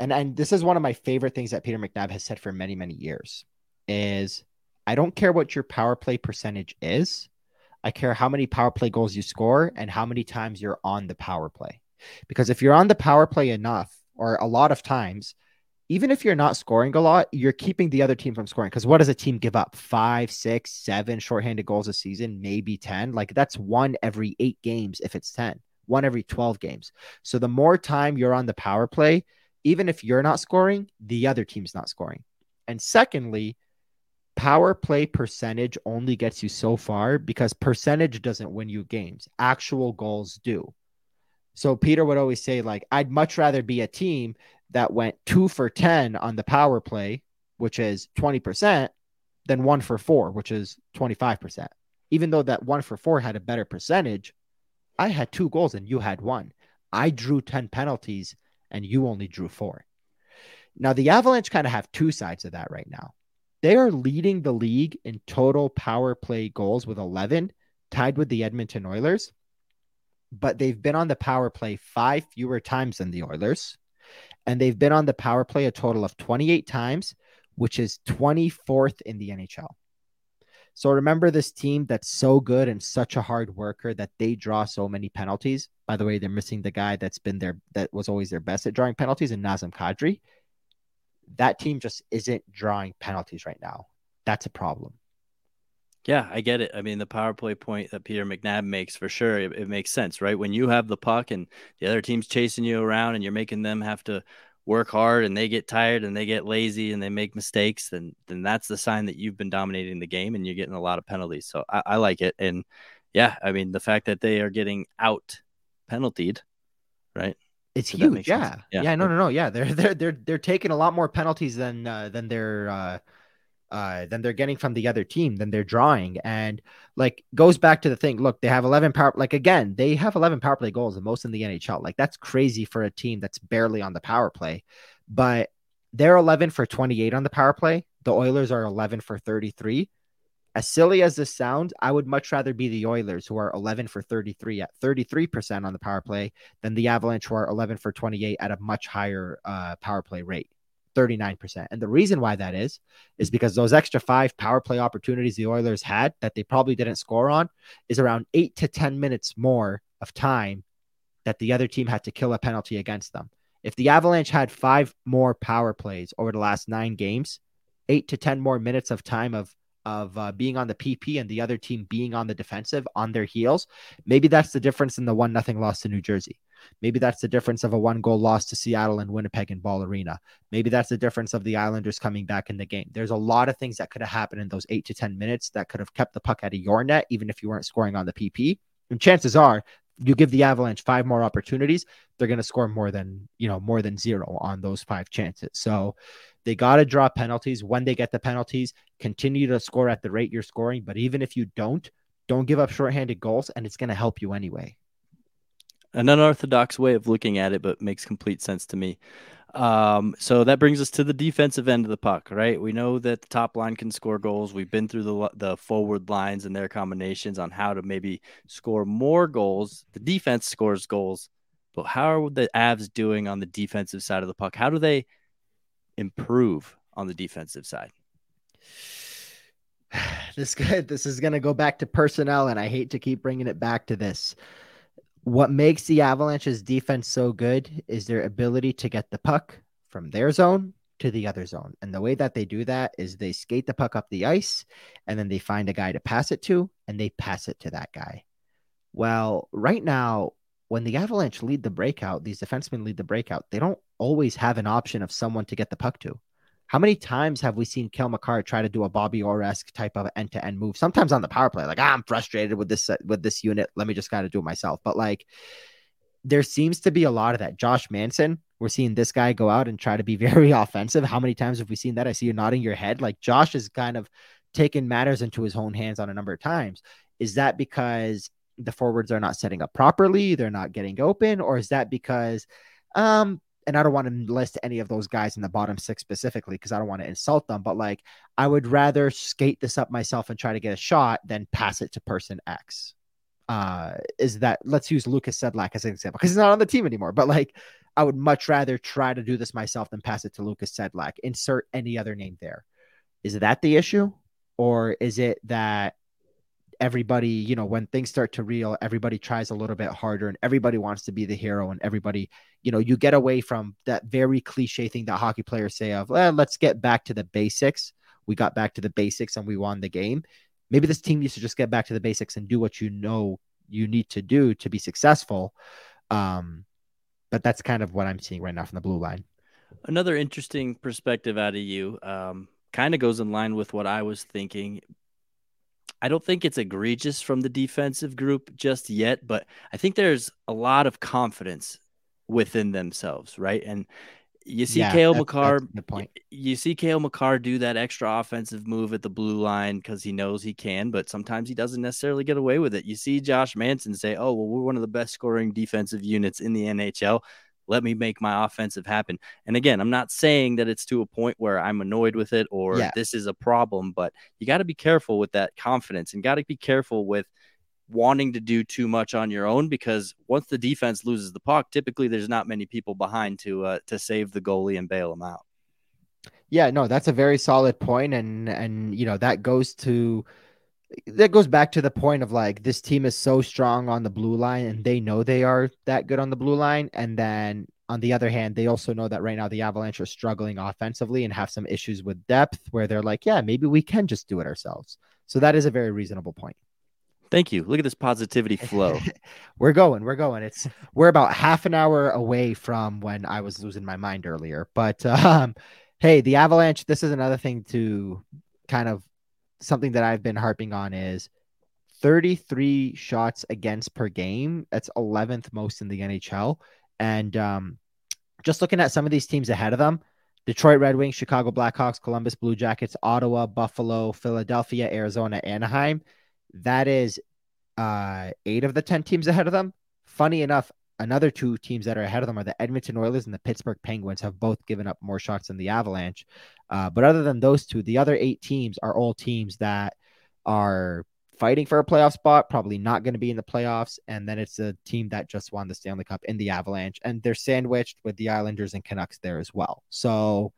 and, and this is one of my favorite things that Peter McNab has said for many, many years, is I don't care what your power play percentage is. I care how many power play goals you score and how many times you're on the power play. Because if you're on the power play enough or a lot of times, even if you're not scoring a lot, you're keeping the other team from scoring. Because what does a team give up? Five, six, seven shorthanded goals a season, maybe 10. Like that's one every eight games if it's 10, one every 12 games. So the more time you're on the power play, even if you're not scoring, the other team's not scoring. And secondly, power play percentage only gets you so far because percentage doesn't win you games. Actual goals do. So Peter would always say, like, I'd much rather be a team that went two for 10 on the power play, which is 20%, than one for four, which is 25%. Even though that one for four had a better percentage, I had two goals and you had one. I drew 10 penalties and you only drew four. Now, the Avalanche kind of have two sides of that right now. They are leading the league in total power play goals with 11, tied with the Edmonton Oilers. But they've been on the power play five fewer times than the Oilers. and they've been on the power play a total of 28 times, which is 24th in the NHL. So remember this team that's so good and such a hard worker that they draw so many penalties. By the way, they're missing the guy that's been there that was always their best at drawing penalties and Nazem Kadri. That team just isn't drawing penalties right now. That's a problem. Yeah, I get it. I mean, the power play point that Peter McNab makes for sure, it, it, makes sense, right? When you have the puck and the other team's chasing you around and you're making them have to work hard and they get tired and they get lazy and they make mistakes, then then that's the sign that you've been dominating the game and you're getting a lot of penalties. So I, I like it. And yeah, I mean, the fact that they are getting out penaltied, right? It's huge. Yeah. yeah. yeah. No, no, no. Yeah. They're [laughs] they're they're they're taking a lot more penalties than uh, than they're uh uh, than they're getting from the other team, than they're drawing. And like goes back to the thing. Look, they have 11 power. Like again, they have 11 power play goals, the most in the NHL. Like that's crazy for a team that's barely on the power play. But they're 11 for 28 on the power play. The Oilers are 11 for 33. As silly as this sounds, I would much rather be the Oilers, who are 11 for 33 at 33% on the power play, than the Avalanche, who are 11 for 28 at a much higher uh, power play rate. 39%. And the reason why that is, is because those extra five power play opportunities the Oilers had that they probably didn't score on is around eight to 10 minutes more of time that the other team had to kill a penalty against them. If the Avalanche had five more power plays over the last nine games, eight to 10 more minutes of time of of uh, being on the PP and the other team being on the defensive on their heels, maybe that's the difference in the one nothing loss to New Jersey. Maybe that's the difference of a one goal loss to Seattle and Winnipeg and Ball Arena. Maybe that's the difference of the Islanders coming back in the game. There's a lot of things that could have happened in those eight to 10 minutes that could have kept the puck out of your net, even if you weren't scoring on the PP. And chances are, you give the Avalanche five more opportunities, they're going to score more than, you know, more than zero on those five chances. So they got to draw penalties. When they get the penalties, continue to score at the rate you're scoring. But even if you don't, don't give up shorthanded goals, and it's going to help you anyway an unorthodox way of looking at it, but makes complete sense to me. Um, so that brings us to the defensive end of the puck, right? We know that the top line can score goals. We've been through the the forward lines and their combinations on how to maybe score more goals. The defense scores goals, but how are the Avs doing on the defensive side of the puck? How do they improve on the defensive side? [sighs] This this is going to go back to personnel, and I hate to keep bringing it back to this what makes the Avalanche's defense so good is their ability to get the puck from their zone to the other zone. And the way that they do that is they skate the puck up the ice and then they find a guy to pass it to and they pass it to that guy. Well, right now, when the Avalanche lead the breakout, these defensemen lead the breakout, they don't always have an option of someone to get the puck to. How many times have we seen Cale Makar try to do a Bobby Orr esque type of end to end move? Sometimes on the power play, like ah, I'm frustrated with this with this unit. Let me just kind of do it myself. But like, there seems to be a lot of that. Josh Manson, we're seeing this guy go out and try to be [laughs] very offensive. How many times have we seen that? I see you nodding your head. Like Josh is kind of taken matters into his own hands on a number of times. Is that because the forwards are not setting up properly? They're not getting open, or is that because um and I don't want to list any of those guys in the bottom six specifically because I don't want to insult them, but like I would rather skate this up myself and try to get a shot than pass it to person X. Uh, is that let's use Lukas Sedlak as an example because he's not on the team anymore, but like I would much rather try to do this myself than pass it to Lukas Sedlak. Insert any other name there. Is that the issue? Or is it that everybody, you know, when things start to reel, everybody tries a little bit harder and everybody wants to be the hero and everybody, you know, you get away from that very cliche thing that hockey players say of, let's get back to the basics. We got back to the basics and we won the game. Maybe this team needs to just get back to the basics and do what you know you need to do to be successful. Um, but that's kind of what I'm seeing right now from the blue line. Another interesting perspective out of you um, kind of goes in line with what I was thinking I don't think it's egregious from the defensive group just yet, but I think there's a lot of confidence within themselves, right? And you see yeah, Cale Makar, you see Cale Makar do that extra offensive move at the blue line because he knows he can, but sometimes he doesn't necessarily get away with it. You see Josh Manson say, "Oh, well, we're one of the best scoring defensive units in the NHL." Let me make my offensive happen. And again, I'm not saying that it's to a point where I'm annoyed with it or yeah. this is a problem, but you got to be careful with that confidence and got to be careful with wanting to do too much on your own because once the defense loses the puck, typically there's not many people behind to uh, to save the goalie and bail him out. Yeah, no, that's a very solid point, and and you know that goes to that goes back to the point of like this team is so strong on the blue line, and they know they are that good on the blue line, and then on the other hand, they also know that right now the Avalanche are struggling offensively and have some issues with depth, where they're like, yeah, maybe we can just do it ourselves. So that is a very reasonable point. Thank you. Look at this positivity [laughs] flow. we're going. We're going. It's we're about half an hour away from when I was losing my mind earlier. But [laughs] um, hey, the Avalanche. This is another thing to kind of something that I've been harping on is 33 shots against per game. That's 11th most in the NHL. And um, just looking at some of these teams ahead of them, Detroit Red Wings, Chicago Blackhawks, Columbus Blue Jackets, Ottawa, Buffalo, Philadelphia, Arizona, Anaheim that is uh, eight of the 10 teams ahead of them. Funny enough, another two teams that are ahead of them are the Edmonton Oilers and the Pittsburgh Penguins have both given up more shots than the Avalanche. Uh, but other than those two, the other eight teams are all teams that are fighting for a playoff spot, probably not going to be in the playoffs. And then it's a team that just won the Stanley Cup in the Avalanche, and they're sandwiched with the Islanders and Canucks there as well. So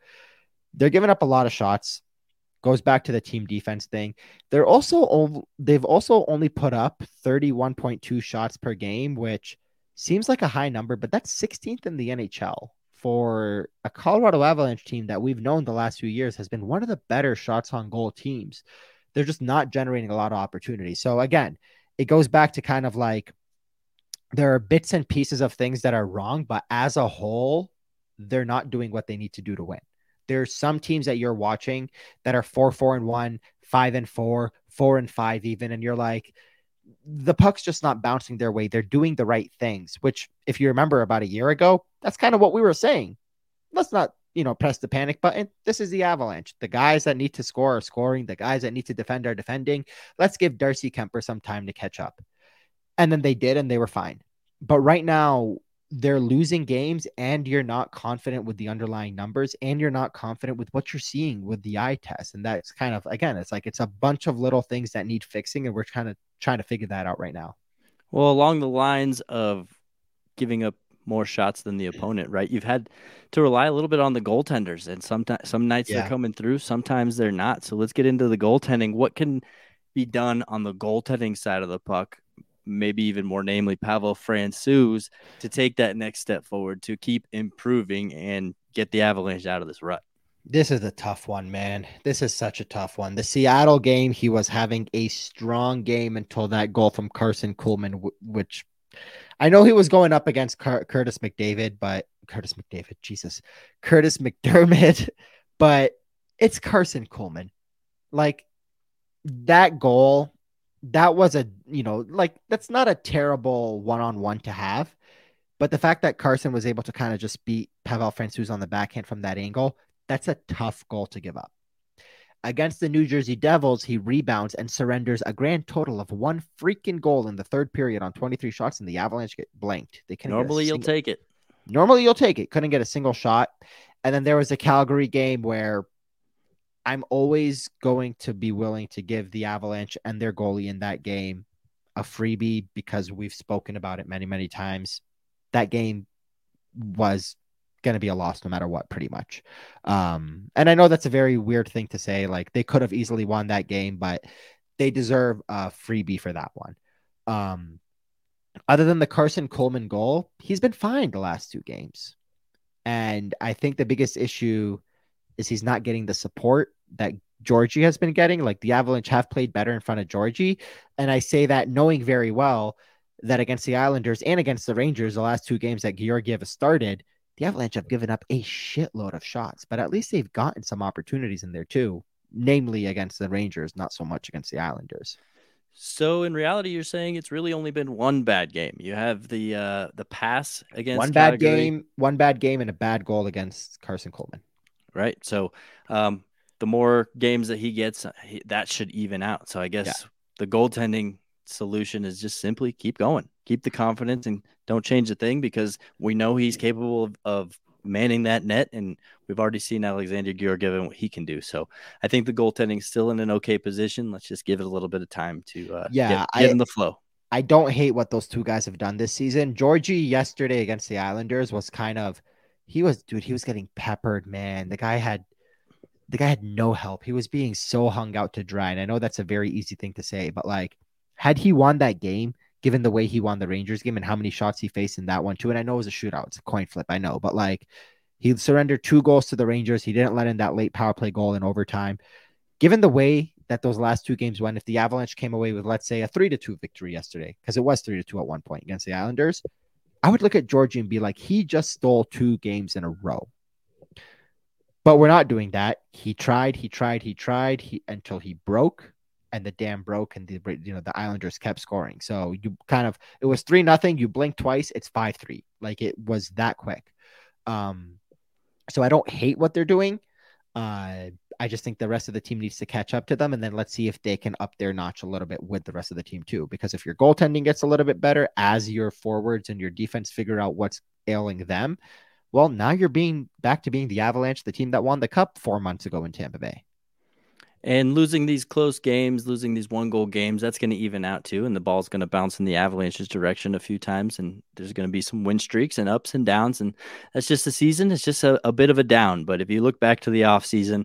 they're giving up a lot of shots goes back to the team defense thing. They're also they've also only put up 31.2 shots per game, which seems like a high number, but that's 16th in the NHL for a Colorado Avalanche team that we've known the last few years has been one of the better shots on goal teams. They're just not generating a lot of opportunity. So again, it goes back to kind of like there are bits and pieces of things that are wrong, but as a whole, they're not doing what they need to do to win there's some teams that you're watching that are four, four and one, five and four, four and five, even. And you're like, the puck's just not bouncing their way. They're doing the right things, which, if you remember about a year ago, that's kind of what we were saying. Let's not, you know, press the panic button. This is the Avalanche. The guys that need to score are scoring. The guys that need to defend are defending. Let's give Darcy Kuemper some time to catch up. And then they did, and they were fine. But right now, they're losing games and you're not confident with the underlying numbers and you're not confident with what you're seeing with the eye test and that's kind of again it's like it's a bunch of little things that need fixing and we're kind of trying to figure that out right now well along the lines of giving up more shots than the opponent right you've had to rely a little bit on the goaltenders and sometimes some nights yeah. they're coming through sometimes they're not so let's get into the goaltending what can be done on the goaltending side of the puck maybe even more namely Pavel Francouz, to take that next step forward to keep improving and get the Avalanche out of this rut. This is a tough one, man. This is such a tough one. The Seattle game, he was having a strong game until that goal from Karson Kuhlman, which I know he was going up against Curtis McDavid, but Curtis McDavid, Jesus, Curtis McDermott, [laughs] but it's Karson Kuhlman. Like that goal that was a you know like that's not a terrible one-on-one to have but the fact that carson was able to kind of just beat pavel francouz on the backhand from that angle that's a tough goal to give up against the new jersey devils he rebounds and surrenders a grand total of one freaking goal in the third period on 23 shots and the avalanche get blanked. They can normally you'll take it. Normally you'll take it. Couldn't get a single shot. And then there was a calgary game where I'm always going to be willing to give the Avalanche and their goalie in that game a freebie because we've spoken about it many, many times. That game was going to be a loss no matter what, pretty much. Um, and I know that's a very weird thing to say. Like they could have easily won that game, but they deserve a freebie for that one. Um, other than the Karson Kuhlman goal, he's been fine the last two games. And I think the biggest issue is he's not getting the support that Georgie has been getting. Like the Avalanche have played better in front of Georgie. And I say that knowing very well that against the Islanders and against the Rangers, the last two games that Georgiev has started, the Avalanche have given up a shitload of shots, but at least they've gotten some opportunities in there too, namely against the Rangers, not so much against the Islanders. So in reality, you're saying it's really only been one bad game. You have the uh the pass against one bad game, one bad game, and a bad goal against Karson Kuhlman right? So um, the more games that he gets, uh, that should even out. So I guess yeah. the goaltending solution is just simply keep going, keep the confidence, and don't change a thing because we know he's capable of, of manning that net, and we've already seen Alexander Georgiev and what he can do. So I think the goaltending is still in an okay position. Let's just give it a little bit of time to uh, yeah, get, get I, in the flow. I don't hate what those two guys have done this season. Georgie yesterday against the Islanders was kind of he was dude, he was getting peppered, man. The guy had the guy had no help. He was being so hung out to dry. And I know that's a very easy thing to say, but like had he won that game, given the way he won the Rangers game and how many shots he faced in that one too, and I know it was a shootout, it's a coin flip, I know, but like he surrendered two goals to the Rangers. He didn't let in that late power play goal in overtime. Given the way that those last two games went, if the Avalanche came away with, let's say, a three to two victory yesterday, because it was three to two at one point against the Islanders, I would look at Georgie and be like, he just stole two games in a row. But we're not doing that. He tried, he tried, he tried, he until he broke, and the dam broke, and the you know the Islanders kept scoring. So you kind of it was three nothing. You blink twice, it's five three. Like it was that quick. Um, so I don't hate what they're doing. Uh, I just think the rest of the team needs to catch up to them, and then let's see if they can up their notch a little bit with the rest of the team too. Because if your goaltending gets a little bit better as your forwards and your defense figure out what's ailing them, well, now you're being back to being the Avalanche, the team that won the cup four months ago in Tampa Bay. And losing these close games, losing these one goal games, that's going to even out too. And the ball's going to bounce in the Avalanche's direction a few times. And there's going to be some win streaks and ups and downs. And that's just the season. It's just a, a bit of a down. But if you look back to the offseason,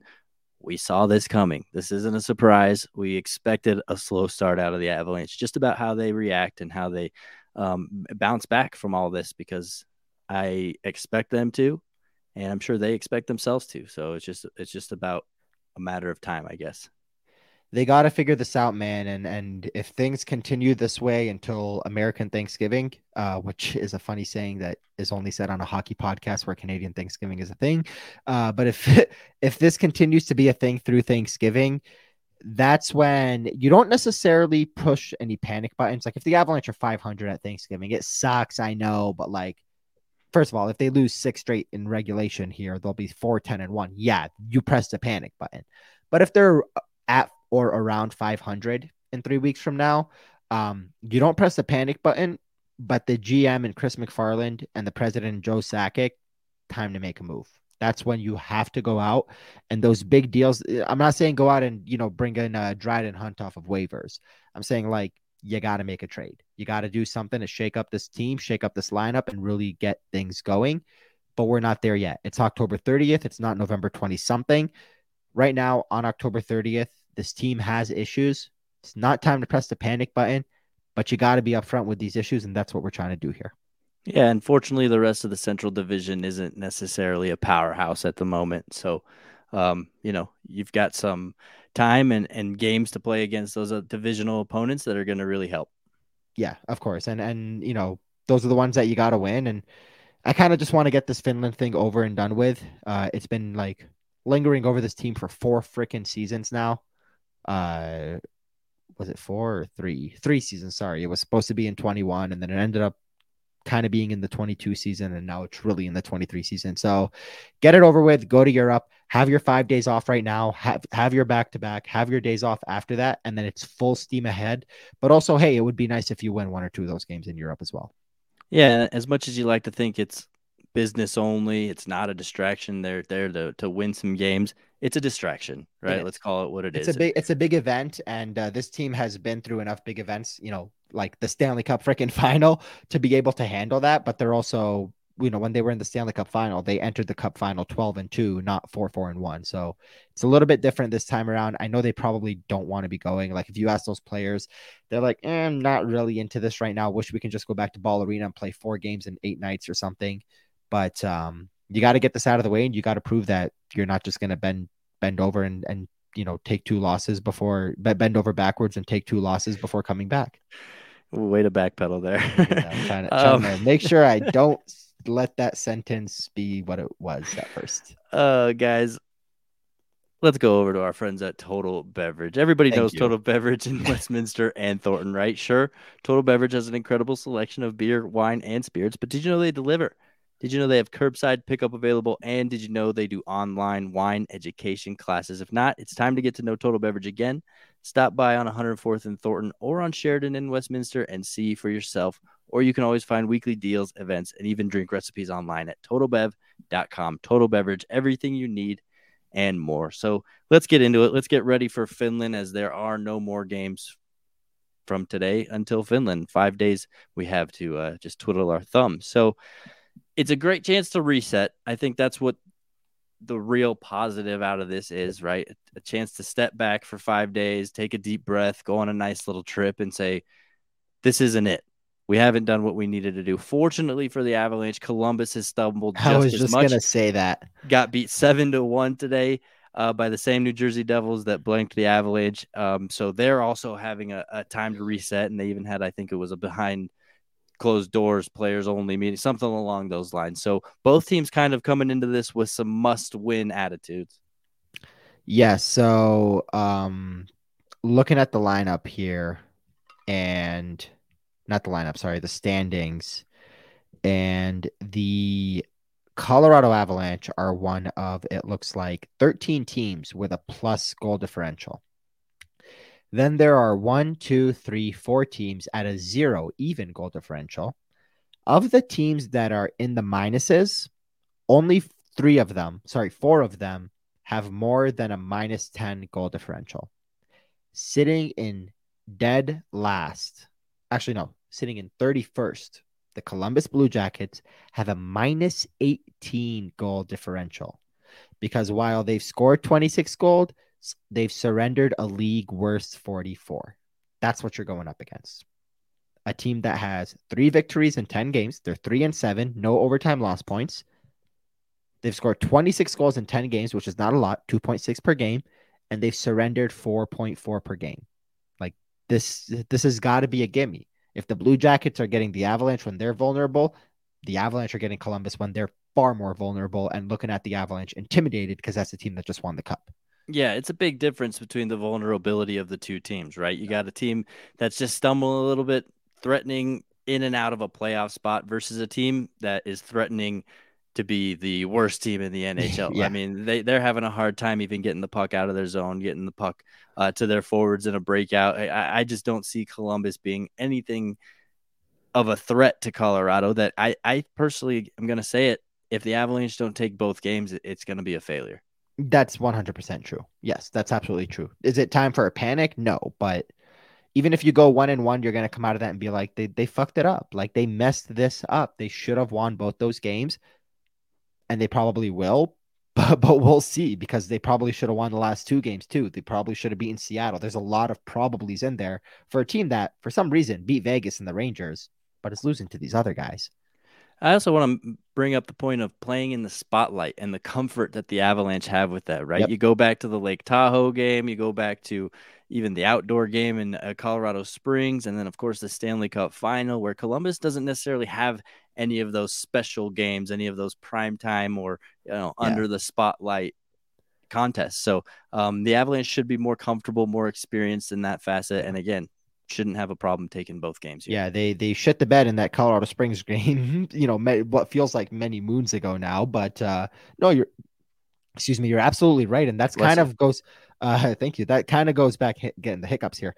we saw this coming. This isn't a surprise. We expected a slow start out of the Avalanche, just about how they react and how they um, bounce back from all this because I expect them to. And I'm sure they expect themselves to. So it's just it's just about a matter of time, I guess. They got to figure this out, man. And and if things continue this way until American Thanksgiving, uh, which is a funny saying that is only said on a hockey podcast where Canadian Thanksgiving is a thing, uh, but if [laughs] if this continues to be a thing through Thanksgiving, that's when you don't necessarily push any panic buttons. Like if the Avalanche are 500 at Thanksgiving, it sucks, I know, but like first of all, if they lose six straight in regulation here, they'll be 4 10 and 1. Yeah, you press the panic button. But if they're at or around 500 in three weeks from now, um, you don't press the panic button. But the GM and Chris MacFarland and the president Joe Sakic, time to make a move. That's when you have to go out and those big deals. I'm not saying go out and you know bring in uh, Dryden Hunt off of waivers. I'm saying like you got to make a trade. You got to do something to shake up this team, shake up this lineup, and really get things going. But we're not there yet. It's October 30th. It's not November 20 something. Right now, on October 30th, this team has issues. It's not time to press the panic button, but you got to be upfront with these issues. And that's what we're trying to do here. Yeah. Unfortunately, the rest of the Central Division isn't necessarily a powerhouse at the moment. So, um, you know, you've got some time and, and games to play against those uh, divisional opponents that are going to really help. Yeah, of course. And, and, you know, those are the ones that you got to win. And I kind of just want to get this Finland thing over and done with. Uh, it's been like lingering over this team for four freaking seasons now. Uh, was it four or three? Three seasons. Sorry. It was supposed to be in 21 and then it ended up kind of being in the 22 season and now it's really in the 23 season. So get it over with, go to Europe, have your 5 days off right now, have have your back to back, have your days off after that and then it's full steam ahead. But also, hey, it would be nice if you win one or two of those games in Europe as well. Yeah, as much as you like to think it's business only, it's not a distraction. They're there to to win some games. It's a distraction, right? Let's call it what it it's is. a big it's a big event and uh, this team has been through enough big events, you know, like the Stanley Cup freaking [laughs] final to be able to handle that. But they're also, you know, when they were in the Stanley Cup final, they entered the cup final 12 and 2, not 4 4 and 1. So it's a little bit different this time around. I know they probably don't want to be going. Like if you ask those players, they're like, eh, I'm not really into this right now. Wish we can just go back to Ball Arena and play four games in eight nights or something. But um, you got to get this out of the way and you got to prove that you're not just going to bend bend over and and you know take two losses before bend over backwards and take two losses before coming back. Way to backpedal there. yeah, I'm trying, to, [laughs] trying um, to make sure I don't [laughs] let that sentence be what it was at first. [laughs] Uh, guys, let's go over to our friends at Total Beverage. Everybody Thank knows you. Total Beverage in [laughs] Westminster and Thornton, right? Sure. Total Beverage has an incredible selection of beer, wine, and spirits, but did you know they deliver? Did you know they have curbside pickup available? And did you know they do online wine education classes? If not, it's time to get to know Total Beverage again. Stop by on 104th and Thornton or on Sheridan in Westminster and see for yourself. Or you can always find weekly deals, events, and even drink recipes online at totalbev.com. Total Beverage, everything you need and more. So let's get into it. Let's get ready for Finland as there are no more games from today until Finland. Five days we have to uh, just twiddle our thumbs. So it's a great chance to reset. I think that's what the real positive out of this is, right? A chance to step back for five days, take a deep breath, go on a nice little trip, and say, this isn't it. We haven't done what we needed to do. Fortunately for the Avalanche, Columbus has stumbled. I was just going to say that. Got beat seven to one today uh, by the same New Jersey Devils that blanked the Avalanche. Um, so they're also having a, a, time to reset, and they even had, I think it was a behind closed doors, players only meeting, something along those lines. So both teams kind of coming into this with some must win attitudes. Yeah, so um, looking at the lineup here, and not the lineup, sorry, the standings, and the Colorado Avalanche are one of, it looks like, 13 teams with a plus goal differential. Then there are one, two, three, four teams at a zero even goal differential. Of the teams that are in the minuses, only three of them, sorry, four of them have more than a minus 10 goal differential. Sitting in dead last, actually, no, sitting in 31st the Columbus Blue Jackets have a minus 18 goal differential because while they've scored 26 goals, they've surrendered a league worst 44. That's what you're going up against. A team that has three victories in 10 games. They're three and seven, no overtime loss points. They've scored 26 goals in 10 games, which is not a lot, 2.6 per game, and they've surrendered 4.4 per game. Like this, this has got to be a gimme. If the Blue Jackets are getting the Avalanche when they're vulnerable, the Avalanche are getting Columbus when they're far more vulnerable and looking at the Avalanche intimidated because that's the team that just won the cup. Yeah, it's a big difference between the vulnerability of the two teams, right? You got a team that's just stumbling a little bit, threatening in and out of a playoff spot versus a team that is threatening to be the worst team in the NHL. [laughs] yeah. I mean, they, they're having a hard time even getting the puck out of their zone, getting the puck uh, to their forwards in a breakout. I, I just don't see Columbus being anything of a threat to Colorado that I, I personally am going to say it. If the Avalanche don't take both games, it's going to be a failure. That's 100% true. Yes, that's absolutely true. Is it time for a panic? No, but even if you go one and one, you're going to come out of that and be like, they, they fucked it up. Like they messed this up. They should have won both those games and they probably will. [laughs] But, but we'll see because they probably should have won the last two games too. They probably should have beaten Seattle. There's a lot of probablys in there for a team that, for some reason, beat Vegas and the Rangers, but is losing to these other guys. I also want to bring up the point of playing in the spotlight and the comfort that the Avalanche have with that, right? Yep. You go back to the Lake Tahoe game, you go back to even the outdoor game in uh, Colorado Springs, and then, of course, the Stanley Cup final, where Columbus doesn't necessarily have any of those special games, any of those prime time or you know yeah. under the spotlight contests. So um, the Avalanche should be more comfortable, more experienced in that facet, and again, shouldn't have a problem taking both games. Here. Yeah, they they shit the bed in that Colorado Springs [laughs] game. you know, what feels like many moons ago now, but uh, no, you're excuse me, you're absolutely right, and that's kind of goes. [laughs] Uh, thank you. That kind of goes back getting the hiccups here.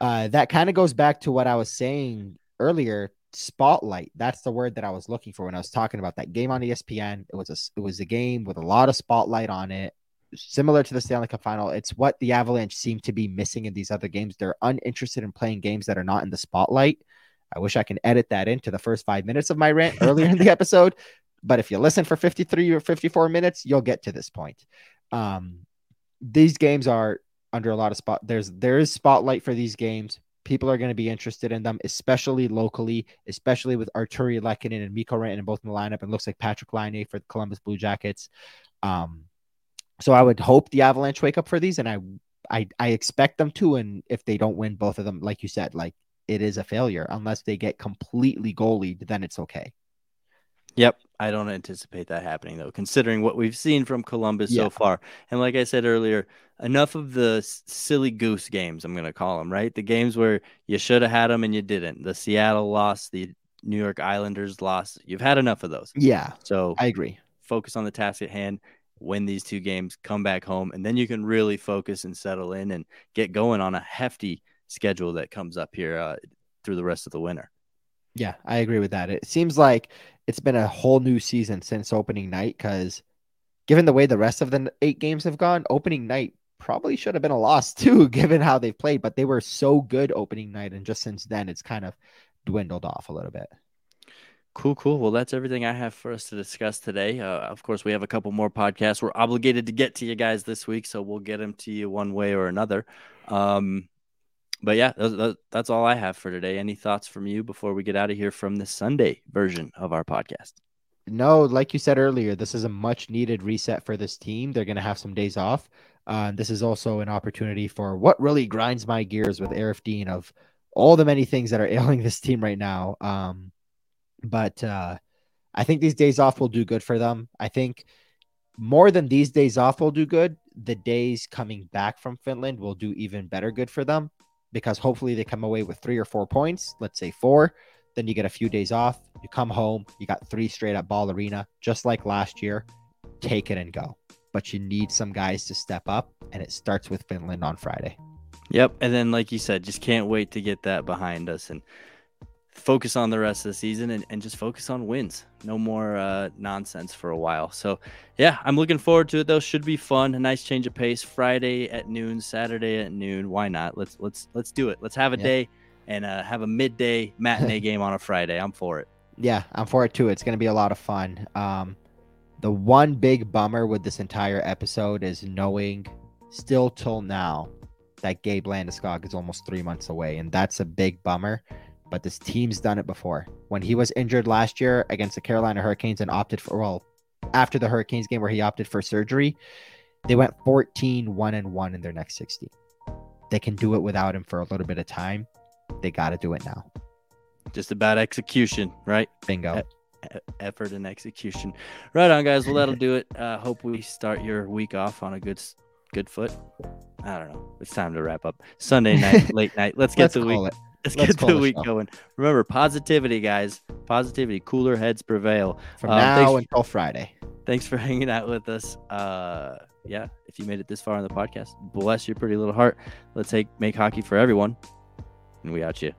Uh, that kind of goes back to what I was saying earlier spotlight. That's the word that I was looking for when I was talking about that game on ESPN. It was a it was a game with a lot of spotlight on it, similar to the Stanley Cup final. It's what the Avalanche seem to be missing in these other games. They're uninterested in playing games that are not in the spotlight. I wish I can edit that into the first five minutes of my rant earlier in the [laughs] episode. But if you listen for 53 or 54 minutes, you'll get to this point. Um, these games are under a lot of spot. There's there is spotlight for these games people are going to be interested in them, especially locally, especially with Artturi Lehkonen and Mikko Rantanen both in the lineup. And looks like Patrik Laine for the Columbus Blue Jackets. Um, so I would hope the Avalanche wake up for these, and I, I, I expect them to. And if they don't win both of them, like you said, like it is a failure unless they get completely goalied, then it's okay. Yep. I don't anticipate that happening though, considering what we've seen from Columbus yeah. so far. And like I said earlier, enough of the silly goose games, I'm going to call them, right? The games where you should have had them and you didn't. The Seattle loss, the New York Islanders loss. You've had enough of those. Yeah. So I agree. Focus on the task at hand, win these two games, come back home, and then you can really focus and settle in and get going on a hefty schedule that comes up here uh, through the rest of the winter. Yeah, I agree with that. It seems like it's been a whole new season since opening night because given the way the rest of the eight games have gone, opening night probably should have been a loss [laughs] too, given how they've played. But they were so good opening night, and just since then, it's kind of dwindled off a little bit. Cool, cool. Well, that's everything I have for us to discuss today. Uh, of course, we have a couple more podcasts. We're obligated to get to you guys this week, so we'll get them to you one way or another. Um, but yeah, those, that's all I have for today. Any thoughts from you before we get out of here from the Sunday version of our podcast? No, like you said earlier, this is a much needed reset for this team. They're going to have some days off. Uh, this is also an opportunity for what really grinds my gears with Aarif Deen of all the many things that are [laughs] ailing this team right now. Um, but uh, I think these days off will do good for them. I think more than these days off will do good, the days coming back from Finland will do even better good for them because hopefully they come away with three or four points, let's say four. Then you get a few days off. You come home, you got three straight at Ball Arena, just like last year. Take it and go. But you need some guys to step up, and it starts with Finland on Friday. Yep. And then, like you said, just can't wait to get that behind us. And focus on the rest of the season and, and just focus on wins. No more uh, nonsense for a while. So, yeah, I'm looking forward to it. Though should be fun. A nice change of pace. Friday at noon, Saturday at noon. Why not? Let's let's let's do it. Let's have a yeah. day and uh, have a midday matinee [laughs] game on a Friday. I'm for it. Yeah, I'm for it too. It's going to be a lot of fun. Um, the one big bummer with this entire episode is knowing still till now that Gabe Landeskog is almost three months away, and that's a big bummer but this team's done it before. When he was injured last year against the Carolina Hurricanes and opted for, well, after the Hurricanes game where he opted for surgery, they went 14 1 and 1 in their next 60. They can do it without him for a little bit of time. They got to do it now. Just about execution, right? Bingo. Effort and execution. Right on, guys. Well, that'll do it. Uh, hope we start your week off on a good good foot. I don't know. It's time to wrap up. Sunday night, [laughs] late night. Let's get Let's the week. It. Let's, Let's get the week show. going. Remember, positivity, guys. Positivity. Cooler heads prevail. From uh, now until Friday. Thanks for [laughs] hanging out with us. Uh, yeah, if you made it this far on the podcast, bless your pretty little heart. Let's take make hockey for everyone. And we out you.